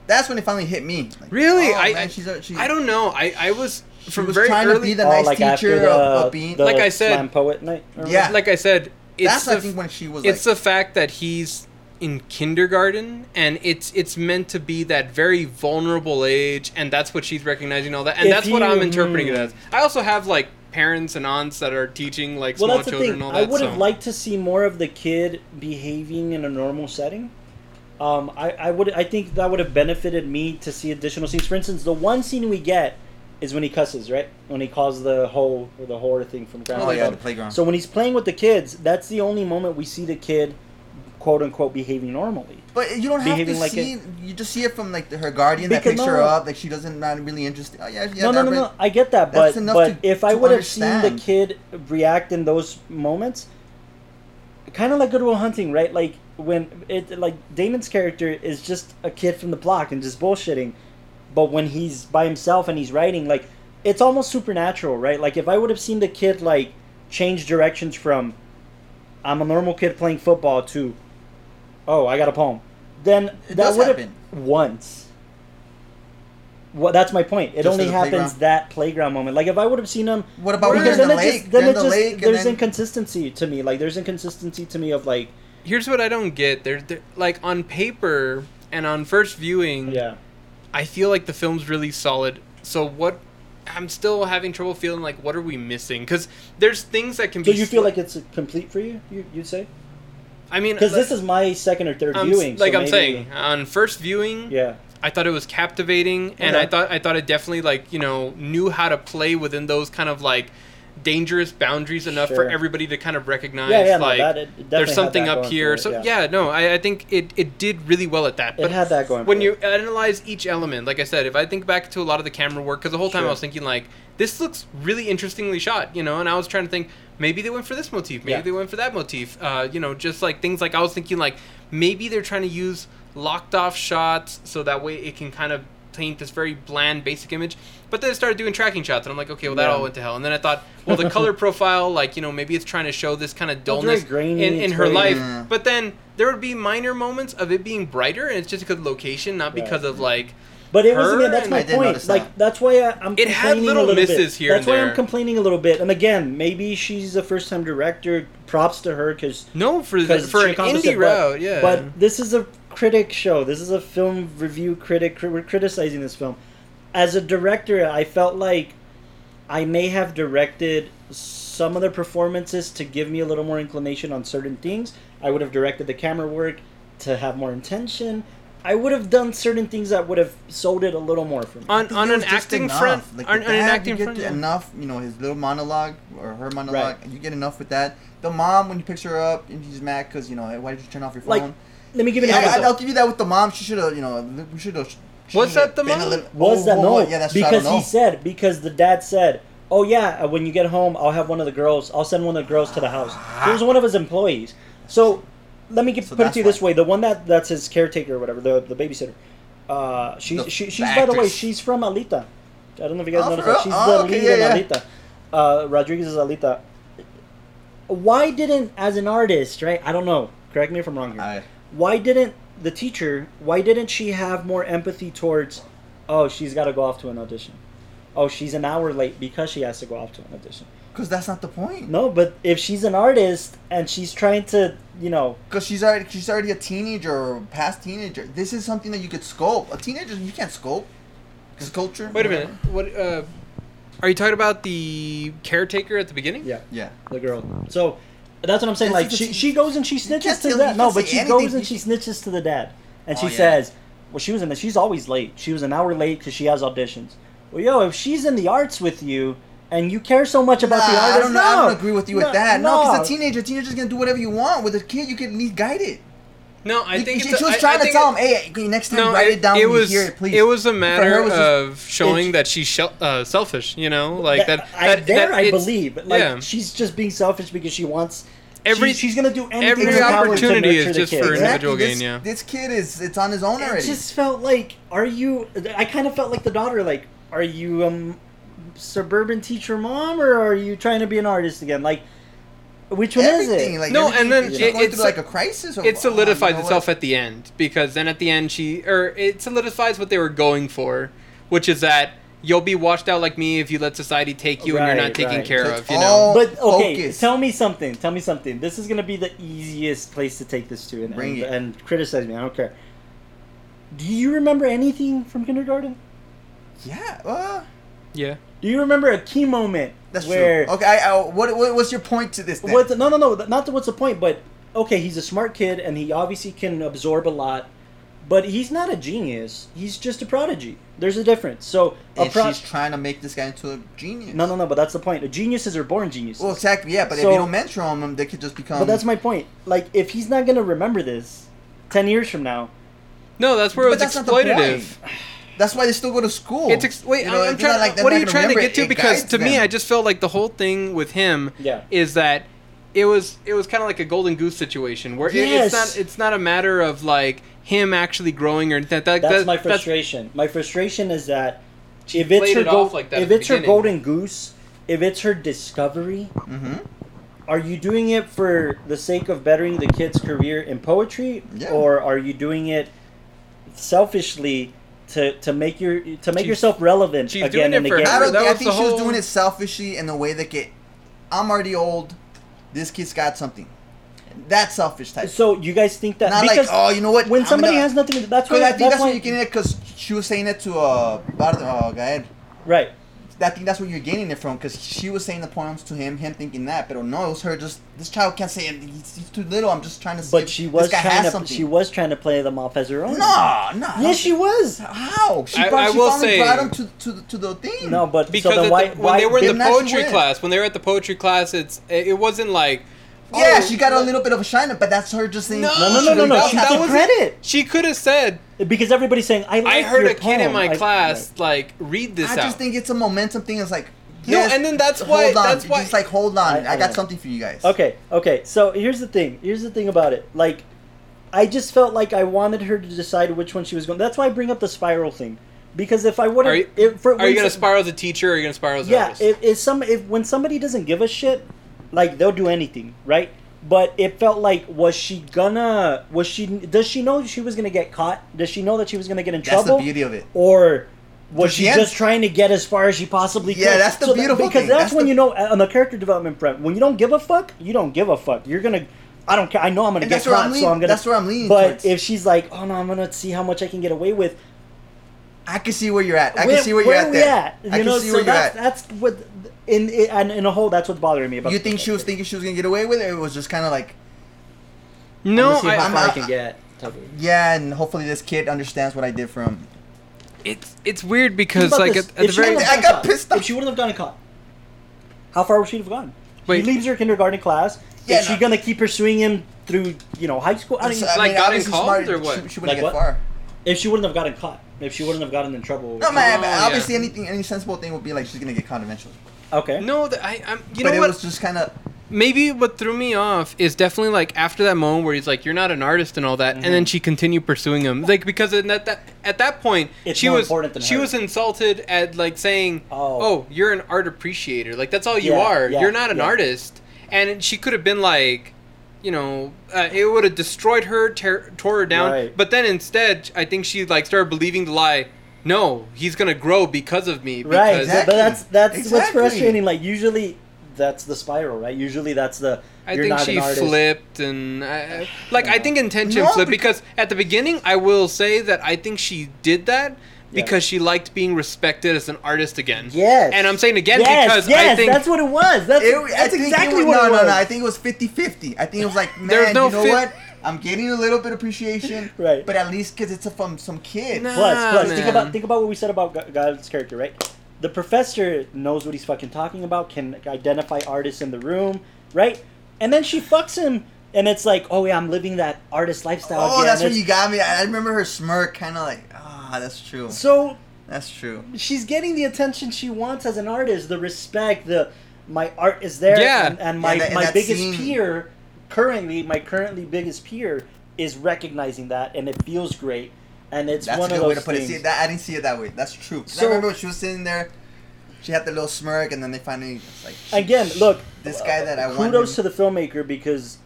That's when it finally hit me. Like, Really? oh, I- man, she's a, she, I don't know. I I was from was very trying early. to be the Oh, like after teacher the, of, of being. the Like I said- slam poet night. Yeah. like I said, it's that's the, I think when she was it's like, the fact that he's in kindergarten and it's it's meant to be that very vulnerable age and that's what she's recognizing all that and If that's what I'm interpreting it hmm. as. I also have like parents and aunts that are teaching like well, small that's the children thing. and all I would have so- liked to see more of the kid behaving in a normal setting. Um, I, I would I think that would have benefited me to see additional scenes. For instance, the one scene we get is when he cusses, right? When he calls the hoe or the whore thing from Grand oh yeah, the playground. So when he's playing with the kids, that's the only moment we see the kid, quote unquote, behaving normally. But you don't have behaving to like see. You just see it from like the, her guardian that picks her up. Like she doesn't not really interested. Oh yeah, yeah. no, no, no, no. I get that, but but to- if I would have seen the kid react in those moments, kind of like Good Will Hunting, right? Like when it like Damon's character is just a kid from the block and just bullshitting, but when he's by himself and he's writing, like it's almost supernatural, right? Like if I would have seen the kid like change directions from I'm a normal kid playing football to oh I got a poem, then It that does would have happen. once. Well, that's my point. It Just only happens playground? that playground moment. Like if I would have seen him, What about because they're in then the it lake? just then They're it the just lake, there's then- inconsistency to me. Like there's inconsistency to me of like Here's what I don't get. There, there like on paper and on first viewing, yeah. I feel like the film's really solid. So what? I'm still having trouble feeling like what are we missing? Because there's things that can So be. So you feel sli- like it's uh, complete for you? You you'd say I mean, because this is my second or 3rd I'm, viewing. like so I'm maybe- saying on first viewing, Yeah. I thought it was captivating, and Okay. I thought I thought it definitely like you know knew how to play within those kind of like dangerous boundaries enough for everybody to kind of recognize Yeah, yeah, no, like that- it there's something up here. it, so yeah. yeah, no, I, I think it, it did really well at that. It had that going when you analyze each element, like I said, if I think back to a lot of the camera work, because the whole time Sure. I was thinking like this looks really interestingly shot, you know, and I was trying to think maybe they went for this motif, maybe Yeah. they went for that motif, uh, you know, just like things like I was thinking like maybe they're trying to use locked off shots so that way it can kind of paint this very bland basic image. But then it started doing tracking shots and i'm like okay well that Yeah. all went to hell. And then i thought well the color profile like you know maybe it's trying to show this kind of Well, it's very dullness grainy, in, in her life. But then there would be minor moments of it being brighter and it's just because of location not because of like But it wasn't. Her That's my point. notice Like that. that's why I, I'm. It had complaining little a little misses bit. here That's and why I'm complaining a little bit. And again, maybe she's a first time director. Props to her because no for because for she an accomplished indie it, but- route yeah But this is a critic show. This is a film review critic. We're criticizing this film. As a director, I felt like I may have directed some of the performances to give me a little more inclination on certain things. I would have directed the camera work to have more intention. I would have done certain things that would have sold it a little more for me. on on an acting enough. front Like on, the on an acting you get front yeah. enough. You know his little monologue or her monologue. Right. You get enough with that. The mom when you picks her up and she's mad because you know hey, why did you turn off your phone? Like, Let me give you yeah, I, example. I'll give you that with the mom. She should have you know we should have. Was that the mom? Was that no? Yeah, that's true, because don't he said because the dad said, "Oh yeah, uh, when you get home, I'll have one of the girls. I'll send one of the girls to the house." It was one of his employees. So let me So put it to you this why. way: the one that that's his caretaker or whatever, the the babysitter. Uh, she's The she, she's by the way, she's from Alita. I don't know if you guys Oh, noticed that. She's Oh, the okay, lead yeah, in yeah. Alita. uh, Rodriguez is Alita. Why didn't, as an artist, right? I don't know. Correct me if I'm wrong here. I, why didn't the teacher? Why didn't she have more empathy towards? Oh, she's got to go off to an audition. Oh, she's an hour late because she has to go off to an audition. Because that's not the point. No, but if she's an artist and she's trying to, you know, Because she's already she's already a teenager or past teenager. This is something that you could sculpt. A teenager you can't sculpt. Sculpture. Wait a minute. What? Uh, are you talking about the caretaker at the beginning? yeah, Yeah. the girl. So that's what I'm saying. This Like she, she goes and she snitches to tell- that. you No, but she anything. goes and she snitches to the dad, and she Oh, yeah. says, "Well, she was in. The, she's always late. She was an hour late because she has auditions." Well, yo, if she's in the arts with you and you care so much about Nah, the artist, I don't know. I don't agree with you no, with that. No, because no. a teenager, a teenager's gonna do whatever you want. With a kid, you can at least guide it. No, I You- think she, it's she was I- trying I to tell it- him, "Hey, you next time No, write it, it down it when was you hear it, please." it was a matter her, it was just- of showing that she's shel- uh, selfish. You know, like that. I, that, there, that I believe. Like yeah. she's just being selfish because she wants. Every- she's, she's gonna do anything. every in to opportunity is just kid. for exactly. individual this, gain, yeah. This kid is it's on his own It already. just felt like, are you? I kind of felt like the daughter. Like, are you um suburban teacher mom or are you trying to be an artist again? Like, which one is it? like No, and then she's it- it's like a- a crisis. Or, it solidifies you know itself what? at the end because then at the end she or it solidifies what they were going for, which is that you'll be washed out like me if you let society take you and you're not taken right. care So of. You know. but okay, Focus. tell me something. Tell me something. This is gonna be the easiest place to take this to and, Bring and, it. and criticize me. I don't care. Do you remember anything from kindergarten? Yeah. Uh, Yeah. Do you remember a key moment that's where true. Okay. I, I, what, what what's your point to this? Then? What's no no no not the, what's the point but okay he's a smart kid and he obviously can absorb a lot but he's not a genius he's just a prodigy there's a difference so a and pro- she's trying to make this guy into a genius. no no no but that's the point geniuses are born geniuses Well, exactly. Yeah, but if you don't mentor them, they could just become. but that's my point like if he's not gonna remember this 10 years from now No, that's where But it that's not the exploitative. Point. That's why they still go to school. It's ex- wait, You know, I'm, I'm trying. like what are you trying to get to? it, it Because guides to me. I just felt like the whole thing with him Yeah. is that it was it was kind of like a golden goose situation where it- it's not it's not a matter of like him actually growing or that. that that's that- my frustration my frustration is that if it's her it go- off like that if at the it's her golden goose if it's her discovery Mm-hmm. are you doing it for the sake of bettering the kid's career in poetry Yeah. or are you doing it selfishly to, to make your to make She's- yourself relevant she's again doing and it for again I don't That think. I think the she was doing it selfishly in the way that get. I'm already old. This kid's got something. That selfish type. so you guys think that Not because like, oh, you know what? when I'm somebody gonna- has nothing to, that's Because why I think that's that's why what you're getting at. Because she was saying it to uh, Bar- uh Gael. right I think that's where you're getting it from. Because she was saying the poems to him, him thinking that, but no, it was her. Just this child can't say it. He's, he's too little. I'm just trying to. but if she this was guy trying has to something. she was trying to play them off as her own No, no. yes she was How? She, I- brought, I she will finally say- brought him to, to, the- to the thing. no but because so then why, the, when why they were in the poetry class, when they were at the poetry class, it's it, it wasn't like. Yeah, oh, she got a little bit of a shine up, but that's her just saying. No, no no she no no really no does she have took was- credit She could have said, because everybody's saying I like "I heard your a kid in my I- class like read this I out." just think it's a momentum thing. It's like. No, and then that's hold why- on. that's why- Just like hold on, I- I, I got know. something for you guys. Okay, okay. So here's the thing. Here's the thing about it. Like, I just felt like I wanted her to decide which one she was going. That's why I bring up the spiral thing, because if I would Are you, have, for, are when you gonna some- spiral as a teacher or are you gonna spiral as an Yeah, artist? if, if some if when somebody doesn't give a shit, like they'll do anything, right? But it felt like was she gonna was she does she know she was gonna get caught? Does she know that she was gonna get in That's trouble? the beauty of it. or was she the just trying to get as far as she possibly could? Yeah, that's the that- beautiful because thing. that's, That's when you know uh, on the character development front when you don't give a fuck, you don't give a fuck. You're gonna. I don't care. I know I'm gonna And get that's where caught, I'm so I'm gonna. that's where I'm leaning But towards. if she's like, "Oh no, I'm gonna see how much I can get away with," I can see where you're at. I where, can see where, where you're at we there. at? You I can see so where you're that's, at. that's what in in, and in a whole. That's what's bothering me about. You think she was thinking she was gonna get away with it? It was just kind of like, no, I'm gonna how I, far I, I'm- can get. Tucker. yeah, and hopefully this kid understands what I did for him. it's it's weird because like this. at, at the very I got caught- pissed off. If she wouldn't have gotten caught, how far would she have gone? Wait. he leaves her kindergarten class. Yeah, Is she gonna keep pursuing him through you know high school? I don't So, even, I Like, mean, got obviously called smart, or what? She, she wouldn't Like get what? far. if she wouldn't have gotten caught, if she wouldn't have gotten in trouble. No, man. Oh, but yeah. obviously, anything, any sensible thing would be like she's gonna get caught eventually. Okay. no, that I I'm you but know it what was just kind of. maybe what threw me off is definitely like after that moment where he's like, "You're not an artist" and all that, and then she continued pursuing him, like because at that, that at that point It's she more was important than she her. was insulted at like saying, Oh. "Oh, you're an art appreciator," like that's all you Yeah, are. yeah, you're not an yeah. artist, and she could have been like. You know, uh, it would have destroyed her, tear, tore her down. Right. But then instead, I think she like started believing the lie. No, he's gonna grow because of me. Right, Exactly. but that's that's what's frustrating. Like usually, that's the spiral, right? Usually, that's the I you're think not she an artist. flipped and I, like I Yeah. think intention No, flipped because- because at the beginning I will say that I think she did that Yeah. because she liked being respected as an artist again. Yes, And I'm saying again yes, because yes, I think that's what it was. That's, It- that's think it exactly was- what no, it was. no, no. I think it was 50-50. I think it was like, man, There's no you know fi- what? I'm getting a little bit of appreciation, Right. But at least because it's a, from some kid. Nah. Plus, plus, think about think about what we said about Gael's character, right? The professor knows what he's fucking talking about, can identify artists in the room, right? And then she fucks him, and it's like, oh yeah, I'm living that artist lifestyle. Oh, again. that's when you got me. I I remember her smirk, kind of like, ah, that's true. So That's true. she's getting the attention she wants as an artist, the respect, the my art is there, Yeah. and, and my And that- and my that biggest scene- peer, currently my currently biggest peer is recognizing that, and it feels great, and it's That's one a of good way those to put it. See, that I didn't see it that way. That's true. So- I remember when she was sitting there, she had the little smirk, and then they finally like Again, look, this guy that I want. kudos him- to the filmmaker because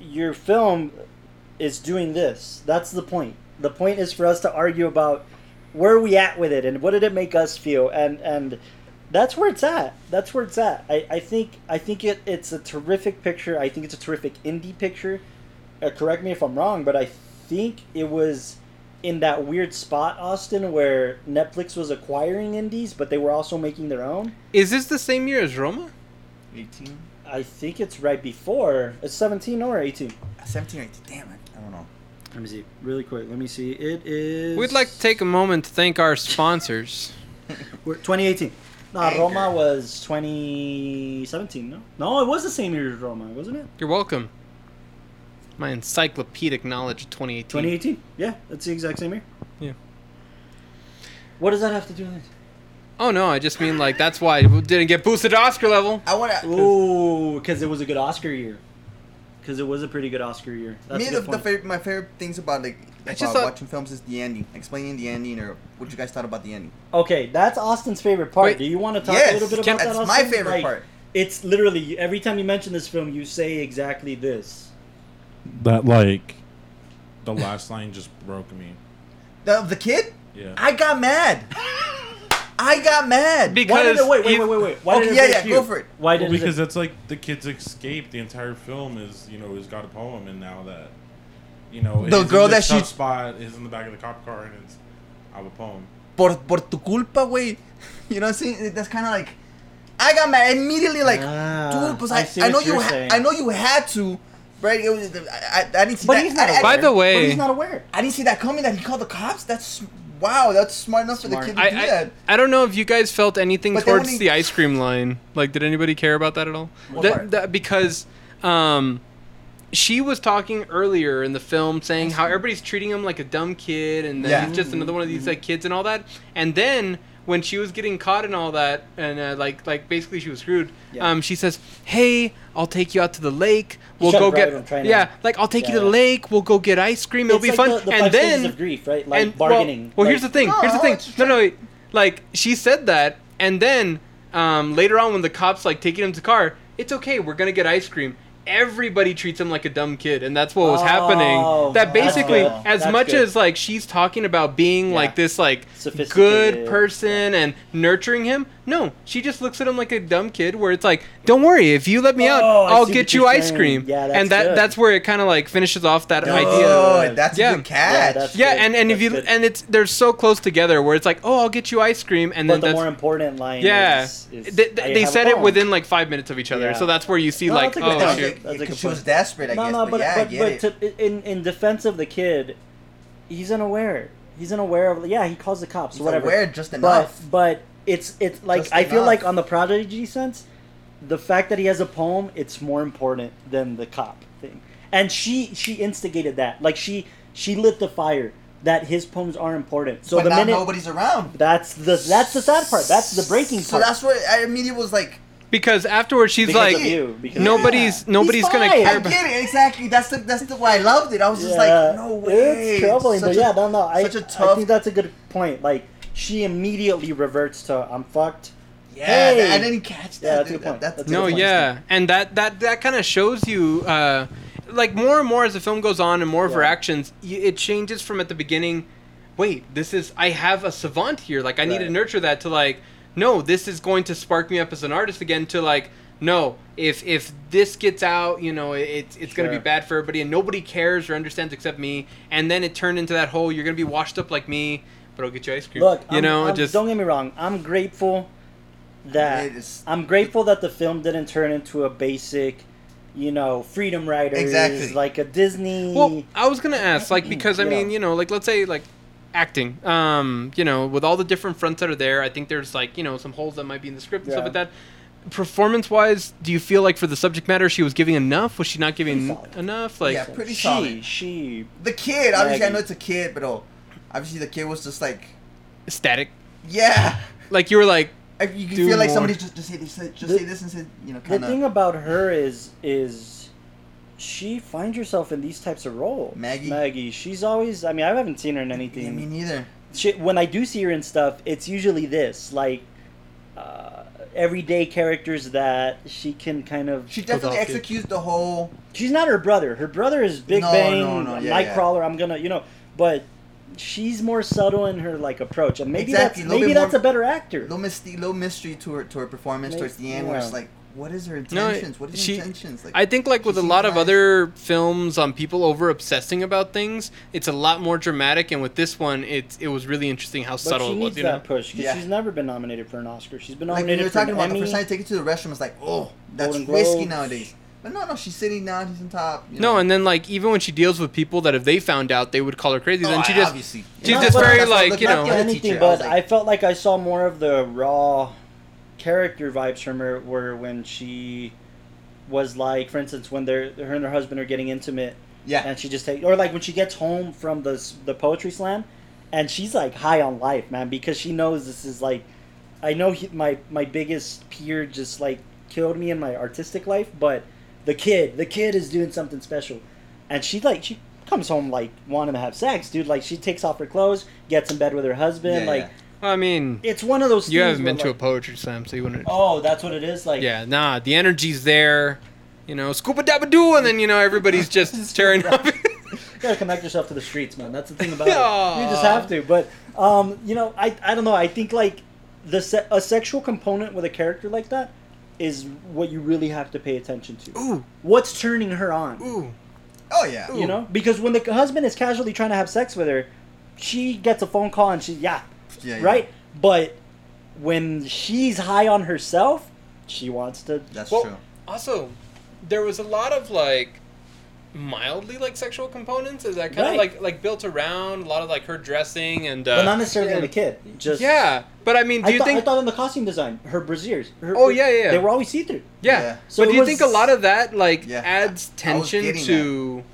your film is doing this. That's the point. The point is for us to argue about where are we at with it and what did it make us feel and and that's where it's at. That's where it's at. I, I think I think it it's a terrific picture. I think it's a terrific indie picture. Uh, correct me if I'm wrong, but I think it was in that weird spot, Austin, where Netflix was acquiring indies, but they were also making their own. is this the same year as Roma? 18, I think it's right before. It's 17 or 18. 17 or 18. Damn it, I don't know. Let me see. Really quick. Let me see. It is. We'd like to take a moment to thank our sponsors. We're 2018. No, Anchor. Roma was 2017. No, no, it was the same year as Roma, wasn't it? You're welcome. My encyclopedic knowledge of 2018. 2018. Yeah, that's the exact same year. Yeah. What does that have to do with it? Oh no, I just mean like that's why it didn't get boosted to Oscar level. I want to. Ooh, because it was a good Oscar year. Because it was a pretty good Oscar year. That's Me, a the, good the point. favorite, my favorite things about like I about just thought- watching films is the ending, explaining the ending, or what you guys thought about the ending. Okay, that's Austin's favorite part. Wait. Do you want to talk Yes, a little bit can- about that? that's my favorite Like, part. It's literally every time you mention this film, you say exactly this. That like the last line just broke me. The the kid, Yeah. I got mad. I got mad. Be- Why did Because it, wait, wait, wait, wait, wait. Why Okay, did it yeah, yeah, you? go for it. Why Well, because it? that's like the kid's escape. The entire film is you know he's got a poem, and now that you know The girl that she- tough spot is in the back of the cop car, and it's I have a poem. por por tu culpa, güey. You know what I'm saying? That's kind of like I got mad immediately. Like, Ah, dude, 'cause I I, I, know you, ha- I know you had to, right? It was, I, I, I didn't see But that. he's not I, I- By the way- but he's not aware. I didn't see that coming. That he called the cops. That's wow. That's smart enough Smart. for the kid to I, do I, that. I don't know if you guys felt anything But towards when he- the ice cream line. Like, did anybody care about that at all? That- that- because um, she was talking earlier in the film saying how everybody's treating him like a dumb kid and then Yeah. he's just another one of these like kids and all that. And then when she was getting caught and all that and uh, like like basically she was screwed, Yeah. um, she says, "Hey, I'll take you out to the lake. We'll go get I'm yeah, like I'll take you to the lake. We'll go get ice cream. It'll It's be like fun." The, the and five stages then of grief, right? Like and bargaining. Well, well like, here's the thing. Here's the thing. No, no, wait. like she said that, and then um, later on when the cops like taking him to the car, it's okay. We're gonna get ice cream. Everybody treats him like a dumb kid, and that's what was Oh, happening. That basically, as That's much good. as like she's talking about being Yeah. like this like good person and nurturing him, no, she just looks at him like a dumb kid. Where it's like, don't worry, if you let me oh, out, Oh, I I'll see get what you you're ice saying. cream. Yeah, that's and that good. that's where it kind of like finishes off that idea. Oh, that's Yeah. a good catch. Yeah, that's- Yeah, good. and, and if That's you good. and it's they're so close together where it's like, oh, I'll get you ice cream, and but then the that's more important line yeah. is, is they I they, they have a said it poem. within like five minutes of each other, Yeah. so that's where you see No, like, that's a good oh point. shoot. That's a good Because she was point. desperate, I no, guess. no, but, but yeah, I but, get but to, in in defense of the kid, he's unaware. He's unaware of. Yeah, he calls the cops. He's whatever. aware just but enough. but it's it's like Just I feel like on the prodigy sense, the fact that he has a poem, it's more important than the cop thing. And she she instigated that. Like she she lit the fire that his poems are important. So but the minute nobody's around. that's the that's the sad part. That's the breaking So part. that's what I immediately was like. Because afterwards she's Because like you, because- nobody's Yeah. nobody's He's gonna fine. care I about. get it exactly. That's the that's the why I loved it. I was just like, no way. It's troubling, Such but a- yeah, no, no. I, such a I tough. think that's a good point. Like she immediately reverts to "I'm fucked." yeah, Hey. I didn't catch that. Yeah, that's a good point. That- That's a No, good point. yeah, and that that that kind of shows you, uh, like more and more as the film goes on and more of her actions, it changes from at the beginning. Wait, this is I have a savant here. Like I need to nurture that to like, no, this is going to spark me up as an artist again. To like, no, if if this gets out, you know, it, it's it's gonna be bad for everybody, and nobody cares or understands except me. And then it turned into that whole, you're gonna be washed up like me, but I'll get you ice cream. Look, you I'm- know, I'm- just don't get me wrong. I'm grateful that I'm grateful that the film didn't turn into a basic, you know, Freedom Writers, Exactly. like a Disney. Well, I was gonna ask, like, because I Yeah. mean, you know, like, let's say, like, acting. Um, you know, with all the different fronts that are there, I think there's like, you know, some holes that might be in the script and stuff like that. Performance-wise, do you feel like for the subject matter she was giving enough? Was she not giving enough? Like, Yeah. pretty she, solid. she, the kid. Obviously, I know it's a kid, but oh, obviously the kid was just like, static. yeah. Like you were like, I- You can feel like more. somebody just, just say this, just The- say this and say, you know, the thing about her is is she finds herself in these types of roles. Maggie? Maggie, she's always. I mean, I haven't seen her in Yeah, anything. me neither. she, when I do see her in stuff, it's usually this like uh, everyday characters that she can kind of. She definitely executes the whole. She's not her brother. Her brother is Big No, Bang, no, no, yeah, yeah. Nightcrawler. I'm gonna, you know, but she's more subtle in her like approach, and maybe Exactly, that's maybe that's more- a better actor. little mystery, little mystery to her to her performance May- towards the end, where it's like, what is her No, intentions? what is she- her intentions? Like, I think like with a lot of other films on people over obsessing about things, it's a lot more dramatic. And with this one, it it was really interesting how But subtle she it needs was. You that know? push because Yeah. she's never been nominated for an Oscar. She's been like when nominated we were for talking an about the Emmy. first time I take it to the restroom, it's like, oh, that's Golden risky Globes. nowadays. But no, no, she's sitting down, She's on top. You No, and then like even when she deals with people that if they found out they would call her crazy, Oh, then she I- just obviously. she's No, just very like you know. anything, teacher, I but like- I felt like I saw more of the raw character vibes from her, were when she was like, for instance, when they're her and her husband are getting intimate, yeah, and she just take, or like when she gets home from the the poetry slam, and she's like high on life, man, because she knows this is like, I know he, my my biggest peer just like killed me in my artistic life, but the kid, the kid is doing something special, and she like she comes home like wanting to have sex, dude. Like she takes off her clothes, gets in bed with her husband, Yeah, like. yeah. I mean, It's one of those. you haven't been where, to a poetry slam, so you wouldn't. Oh, that's what it is. Like, Yeah, nah, the energy's there. You know, scuba dabba doo, and then you know everybody's just tearing up. you gotta connect yourself to the streets, man. That's the thing about it. You just have to. But, um, you know, I, I don't know. I think like the se- a sexual component with a character like that is what you really have to pay attention to. ooh, What's turning her on? ooh. oh yeah, Ooh. You know, because when the husband is casually trying to have sex with her, she gets a phone call and she yeah, yeah, yeah. right. But when she's high on herself, she wants to. That's Well, true. Also, there was a lot of like mildly like sexual components. Is that kind Right. of like like built around a lot of like her dressing and uh, but not necessarily yeah. the kid. Just Yeah, but I mean, do I, you thought, think? I thought in the costume design, her brassieres. Her, Oh, yeah, yeah, yeah. They were always see through. yeah. Yeah. So but do you was- think a lot of that like Yeah, adds I- I was tension getting to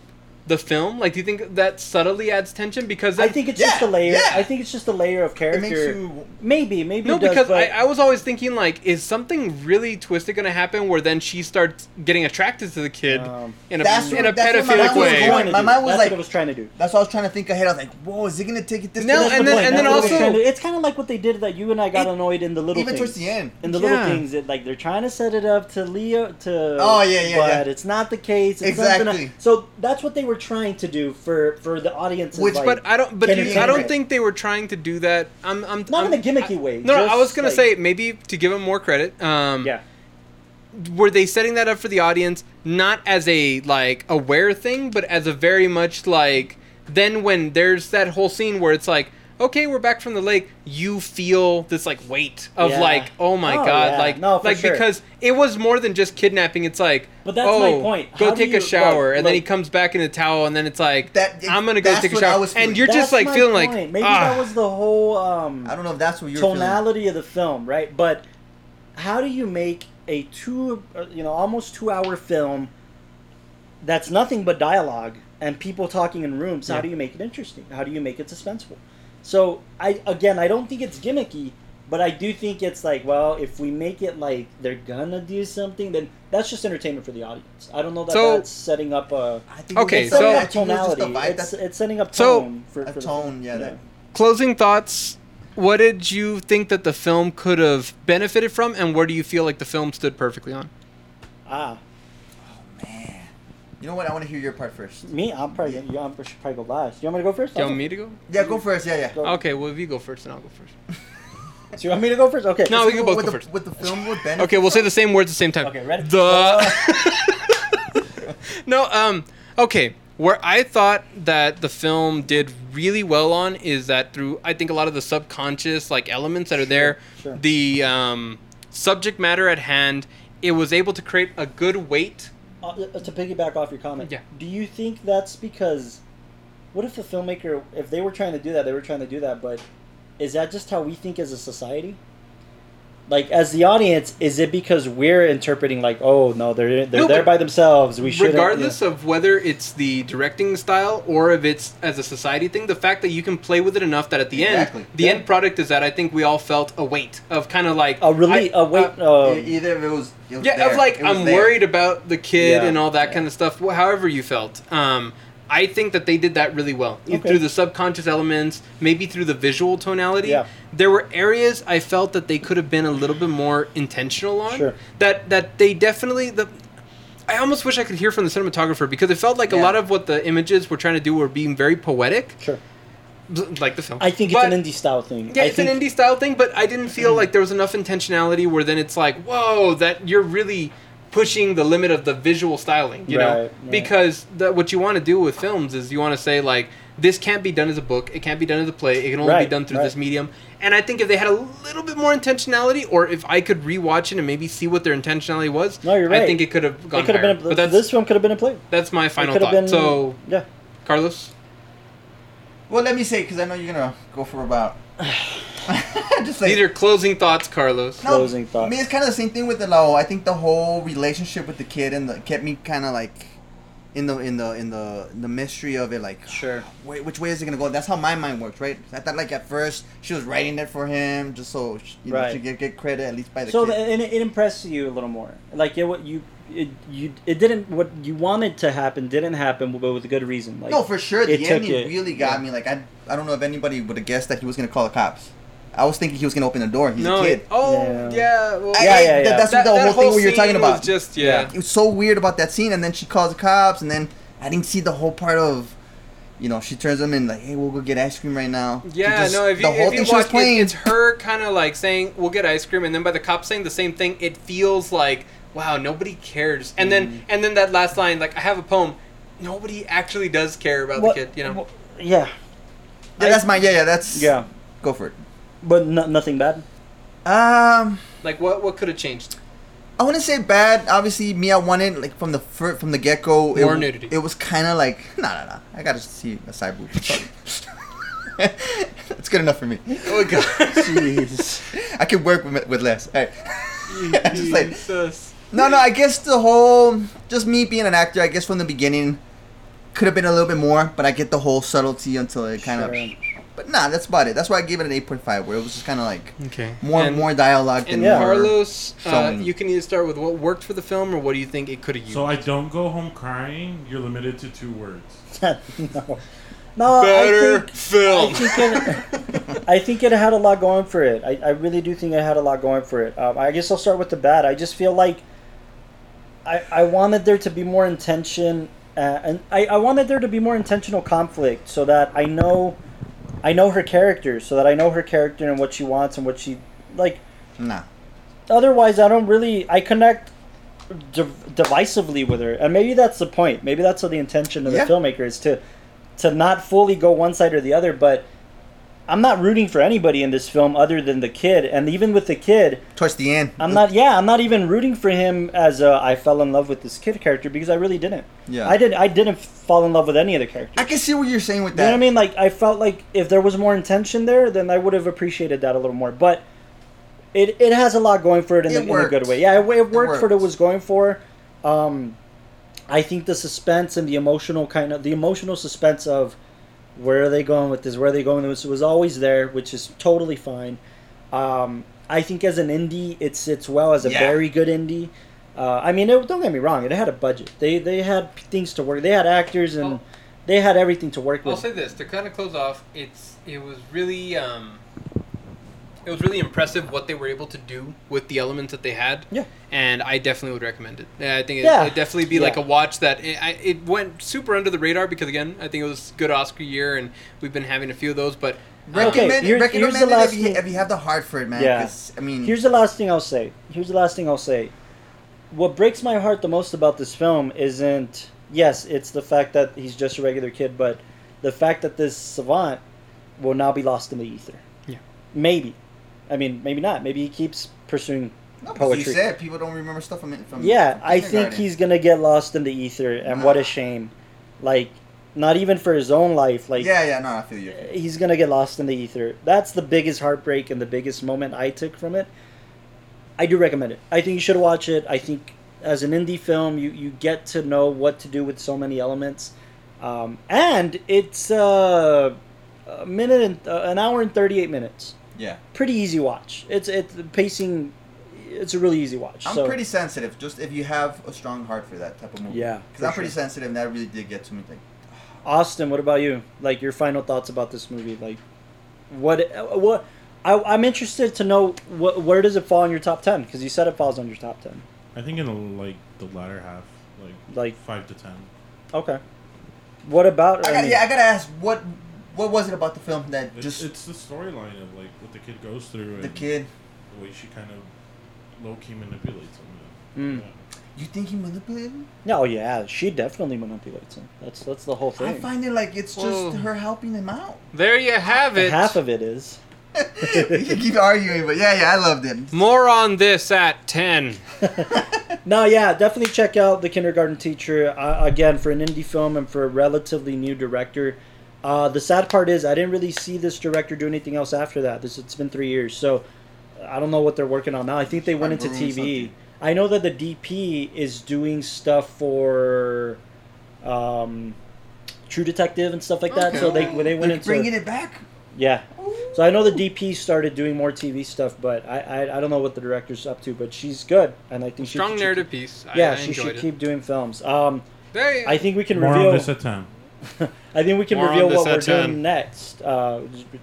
the film? Like, do you think that subtly adds tension? Because I think it's Yeah, just a layer. yeah. I think it's just a layer of It character. makes you. Maybe, maybe No, it does, because but I, I was always thinking like, is something really twisted going to happen where then she starts getting attracted to the kid Um, in a That's in what- a that's what my pedophilic mind was way? going. My mind was That's like- what it was trying to do. That's what I was trying to think ahead. I was like, whoa, is he gonna take it this? No, and the then- and then That's what it was also- to it's kind of like what they did that you and I got It- annoyed in the little even things. towards the end. In the little things, that like they're trying to set it up to Leo to. Oh, yeah, yeah, But it's not the case. Exactly. So that's what they were trying to do for for the audience. Which- like, But I don't. But you, I don't think they were trying to do that. I'm. I'm Not I'm, in a gimmicky I- way, No, no, I was gonna like- say maybe to give them more credit. Um, yeah. Were they setting that up for the audience not as a like aware thing, but as a very much like then when there's that whole scene where it's like. Okay, we're back from the lake. You feel this like weight of Yeah. like, oh my Oh, god, yeah. like, No, for like sure. because it was more than just kidnapping. It's like, But that's oh, my point. Go How do take you- a shower, like- and then he comes back in a towel, and then it's like, That- I'm gonna go take a shower, and you're just like my feeling like, point. maybe ah. that was the whole um, I don't know if that's what you're feeling. tonality of the film, right? But how do you make a two, uh, you know, almost two hour film that's nothing but dialogue and people talking in rooms? How do you make it interesting? How do you make it suspenseful? So I again, I don't think it's gimmicky. But I do think it's like, well, if we make it like they're gonna do something, then that's just entertainment for the audience. I don't know that So- that's setting up a. I think Okay, It's so- up think it was just a tonality. vibe. It's, it's setting up So- tone for, a for the- tone, yeah. That, Closing thoughts. What did you think that the film could have benefited from, and where do you feel like the film stood perfectly on? Ah, man. You know what? I want to hear your part first. me, I'm probably you I'm should probably go last. You want me to go first? Do you want me to go? Yeah, go first. Yeah, yeah. Go. Okay, well if you go first, then I'll go first. So you want me to go first? Okay. No, we can both with go the, first. With the film with Ben. Okay, we'll say the same words at the same time. Okay, ready? The. no, um, okay. Where I thought that the film did really well on is that through I think a lot of the subconscious like elements that are there, sure. the um, subject matter at hand, it was able to create a good weight. Uh, uh, to piggyback off your comment, Yeah. do you think that's because what if the filmmaker if they were trying to do that they were trying to do that but is that just how we think as a society like as the audience is it because we're interpreting like oh no they're they're No, there by themselves we should regardless of whether it's the directing style or if it's as a society thing the fact that you can play with it enough that at the Exactly. end the Yeah. end product is that i think we all felt a weight of kind of like a really I- a wait uh, uh, E- Either if it was. It was yeah there. of like i'm there. worried about the kid Yeah. and all that Yeah. kind of stuff wh- however you felt um I think that they did that really well Okay. through the subconscious elements, maybe through the visual tonality. Yeah. There were areas I felt that they could have been a little bit more intentional on. Sure. That that they definitely the I almost wish I could hear from the cinematographer because it felt like a lot of what the images were trying to do were being very poetic, sure like the film. i think it's But- an indie style thing yeah, I it's think, an indie style thing, but I didn't feel mm. like there was enough intentionality where then it's like, whoa, that you're really pushing the limit of the visual styling, you know? Right, right. Because the, what you want to do with films is you want to say like, this can't be done as a book, it can't be done as a play, it can only be done through right. this medium. And I think if they had a little bit more intentionality, or if I could rewatch it and maybe see what their intentionality was, No, you're right. I think it could have gone it could have higher. been but a, that's this film could have been a play that's my It final could have thought. been so, yeah Carlos, Well, let me say because I know you're gonna go for about. just like these are closing thoughts, Carlos. No, Closing thoughts. I mean, it's kind of the same thing with the low. I think the whole relationship with the kid and the kept me kind of like in the in the in the the mystery of it. Like, Sure. wait, which way is it gonna go? That's how my mind works, right? I thought like at first she was writing it for him just so she, you know, she get get credit at least by the so kid. the, and it, it impressed you a little more like it, what you it, you it didn't what you wanted to happen didn't happen but with a good reason like no, for sure. The ending really got yeah. me. Like I I don't know if anybody would have guessed that he was gonna call the cops. I was thinking he was gonna open the door. He's no, a kid. it- oh Yeah. yeah, well, I- Yeah, I- yeah, that- yeah. That's That- the that whole thing what you're talking about. Was just yeah. it was so weird about that scene, and then she calls the cops, and then I didn't see the whole part of, you know, she turns them in like, "Hey, we'll go get ice cream right now." Yeah, just- no. If you, the whole if you thing she was watch, playing, it, it's her kind of like saying, "We'll get ice cream," and then by the cop saying the same thing, it feels like, wow, nobody cares. And Mm. then and then that last line, like, I have a poem. Nobody actually does care about What- the kid, you know. what- yeah yeah, that's my yeah, yeah, that's yeah Go for it. But no, nothing bad Um, Like, what what could have changed? I wouldn't say bad. Obviously, me, I wanted like from the fir- from the get go. More it, nudity. It was kind of like, nah, nah, nah. I gotta see a side boob. Sorry. It's good enough for me. Oh my god. Jeez, I could work with with less. All right. Just like Jesus. No, no. I guess the whole just me being an actor. I guess from the beginning could have been a little bit more, but I get the whole subtlety until it kind Sure. of. But nah, that's about it. That's why I gave it an eight point five, where it was just kind of like Okay. more and, more dialogue than And Yeah. more. Carlos, uh, you can either start with what worked for the film or what do you think it could have used. So I don't go home crying. You're limited to two words. no no Better I think, film. I think it, I think it had a lot going for it. I, I really do think it had a lot going for it. Um, I guess I'll start with the bad. I just feel like I, I wanted there to be more intention, uh, and I, I wanted there to be more intentional conflict, so that I know, I know her character, so that I know her character and what she wants and what she like. Nah. Otherwise, I don't really. I connect div- divisively with her, and maybe that's the point. Maybe that's what the intention of the filmmaker is to to not fully go one side or the other. But I'm not rooting for anybody in this film other than the kid, and even with the kid, Towards the end. I'm not. Yeah, I'm not even rooting for him as a, I fell in love with this kid character because I really didn't. Yeah. I didn't. I didn't fall in love with any of the characters. I can see what you're saying with You know that. what I mean? Like I felt like if there was more intention there, then I would have appreciated that a little more. But it it has a lot going for it in, It the, in a good way. Yeah, it, it worked for what it was going for. Um, I think the suspense and the emotional kind of the emotional suspense of where are they going with this? Where are they going with this? was always there, which is totally fine. Um, I think as an indie, it sits well as a Yeah. very good indie. Uh, I mean, it, don't get me wrong; it had a budget. They they had things to work. They had actors and Oh. they had everything to work with. I'll say this to kind of close off. It's it was really um, it was really impressive what they were able to do with the elements that they had. Yeah. and I definitely would recommend it. Yeah, I think it, Yeah. it'd definitely be like a watch that it, I, it went super under the radar because again, I think it was a good Oscar year, and we've been having a few of those. But Okay, Recommend, here- recommend here's the it last if you, thing- if you have the heart for it, man. Yeah. 'cause, I mean, Here's the last thing I'll say. Here's the last thing I'll say. What breaks my heart the most about this film isn't yes, it's the fact that he's just a regular kid, but the fact that this savant will now be lost in the ether. Yeah. Maybe. I mean, maybe not. Maybe he keeps pursuing no, poetry. you said people don't remember stuff from from. Yeah, from I think he's gonna get lost in the ether, and what a shame. Like, not even for his own life. Like, yeah, yeah, no, I feel you. he's gonna get lost in the ether. That's the biggest heartbreak and the biggest moment I took from it. I do recommend it. I think you should watch it. I think as an indie film, you you get to know what to do with so many elements, um, and it's uh, a minute and uh, an hour and thirty eight minutes. Yeah, Pretty easy watch. It's it's the pacing. It's a really easy watch. I'm so, pretty sensitive. Just if you have a strong heart for that type of movie. Yeah, because I'm pretty sensitive, and that really did get to me. Like, Austin, what about you? Like your final thoughts about this movie? Like, what? What? I, I'm interested to know what, where does it fall in your top ten? Because you said it falls on your top ten. I think in the like the latter half, like Like, five to ten. okay. What about? I I mean, yeah, I gotta ask what what was it about the film that It's, just it's the storyline of like what the kid goes through and the kid? the way she kind of low key manipulates him. Mm. Yeah. You think he manipulated? him? No, yeah, she definitely manipulates him. That's that's the whole thing. I find it like it's just Whoa. her helping him out. there you have it. Half of it is. we can keep arguing, but yeah, yeah, I loved it. More on this at ten. No, yeah, definitely check out the Kindergarten Teacher uh, again for an indie film and for a relatively new director. Uh, the sad part is I didn't really see this director do anything else after that. This it's been three years, so I don't know what they're working on now. I think they went into TV. something. I know that the DP is doing stuff for um, True Detective and stuff like that. So they Okay. they went They're into bringing it back. yeah. So I know the DP started doing more TV stuff, but I, I I don't know what the director's up to. But she's good, and I think she Strong she- narrative piece. Yeah, I she should it. keep doing films. Um, There I think we can More reveal. on this at ten. I think we can More reveal what we're at 10. doing next. Uh,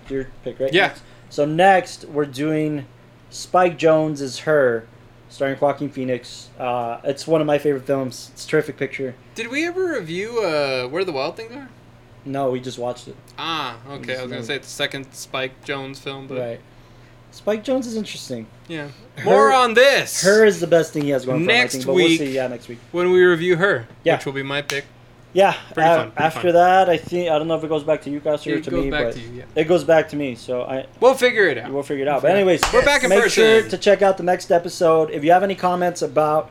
your pick, right? Yeah. Next. So next we're doing Spike Jonze is her, starring Joaquin Phoenix. Uh, it's one of my favorite films. It's a terrific picture. Did we ever review uh, Where the Wild Things Are? No, we just watched it. Ah, okay. I was gonna say it's the second Spike Jonze film, but Right. Spike Jonze is interesting. yeah. Her- More on this. Her is the best thing he has going for him. I Next think, but week. we'll see. Yeah, next week. when we review her, Yeah. which will be my pick. Yeah. Pretty uh, fun, pretty after fun. that, I think I don't know if it goes back to you guys or It to goes me, back but to you. Yeah. it goes back to me. So I We'll figure it out. we'll figure it out. But anyways, We're back in make person. sure to check out the next episode. If you have any comments about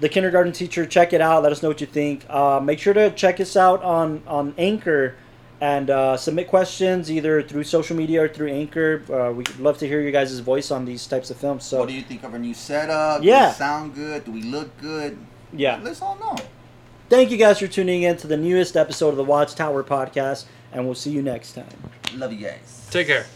the kindergarten teacher, check it out. Let us know what you think. Uh, make sure to check us out on on Anchor and uh, submit questions either through social media or through Anchor. Uh, we'd love to hear your guys' voice on these types of films. So what do you think of our new setup? Yeah. Does it sound good? Do we look good? yeah, Let's all know. Thank you guys for tuning in to the newest episode of the Watchtower podcast, and we'll see you next time. Love you guys. Take care.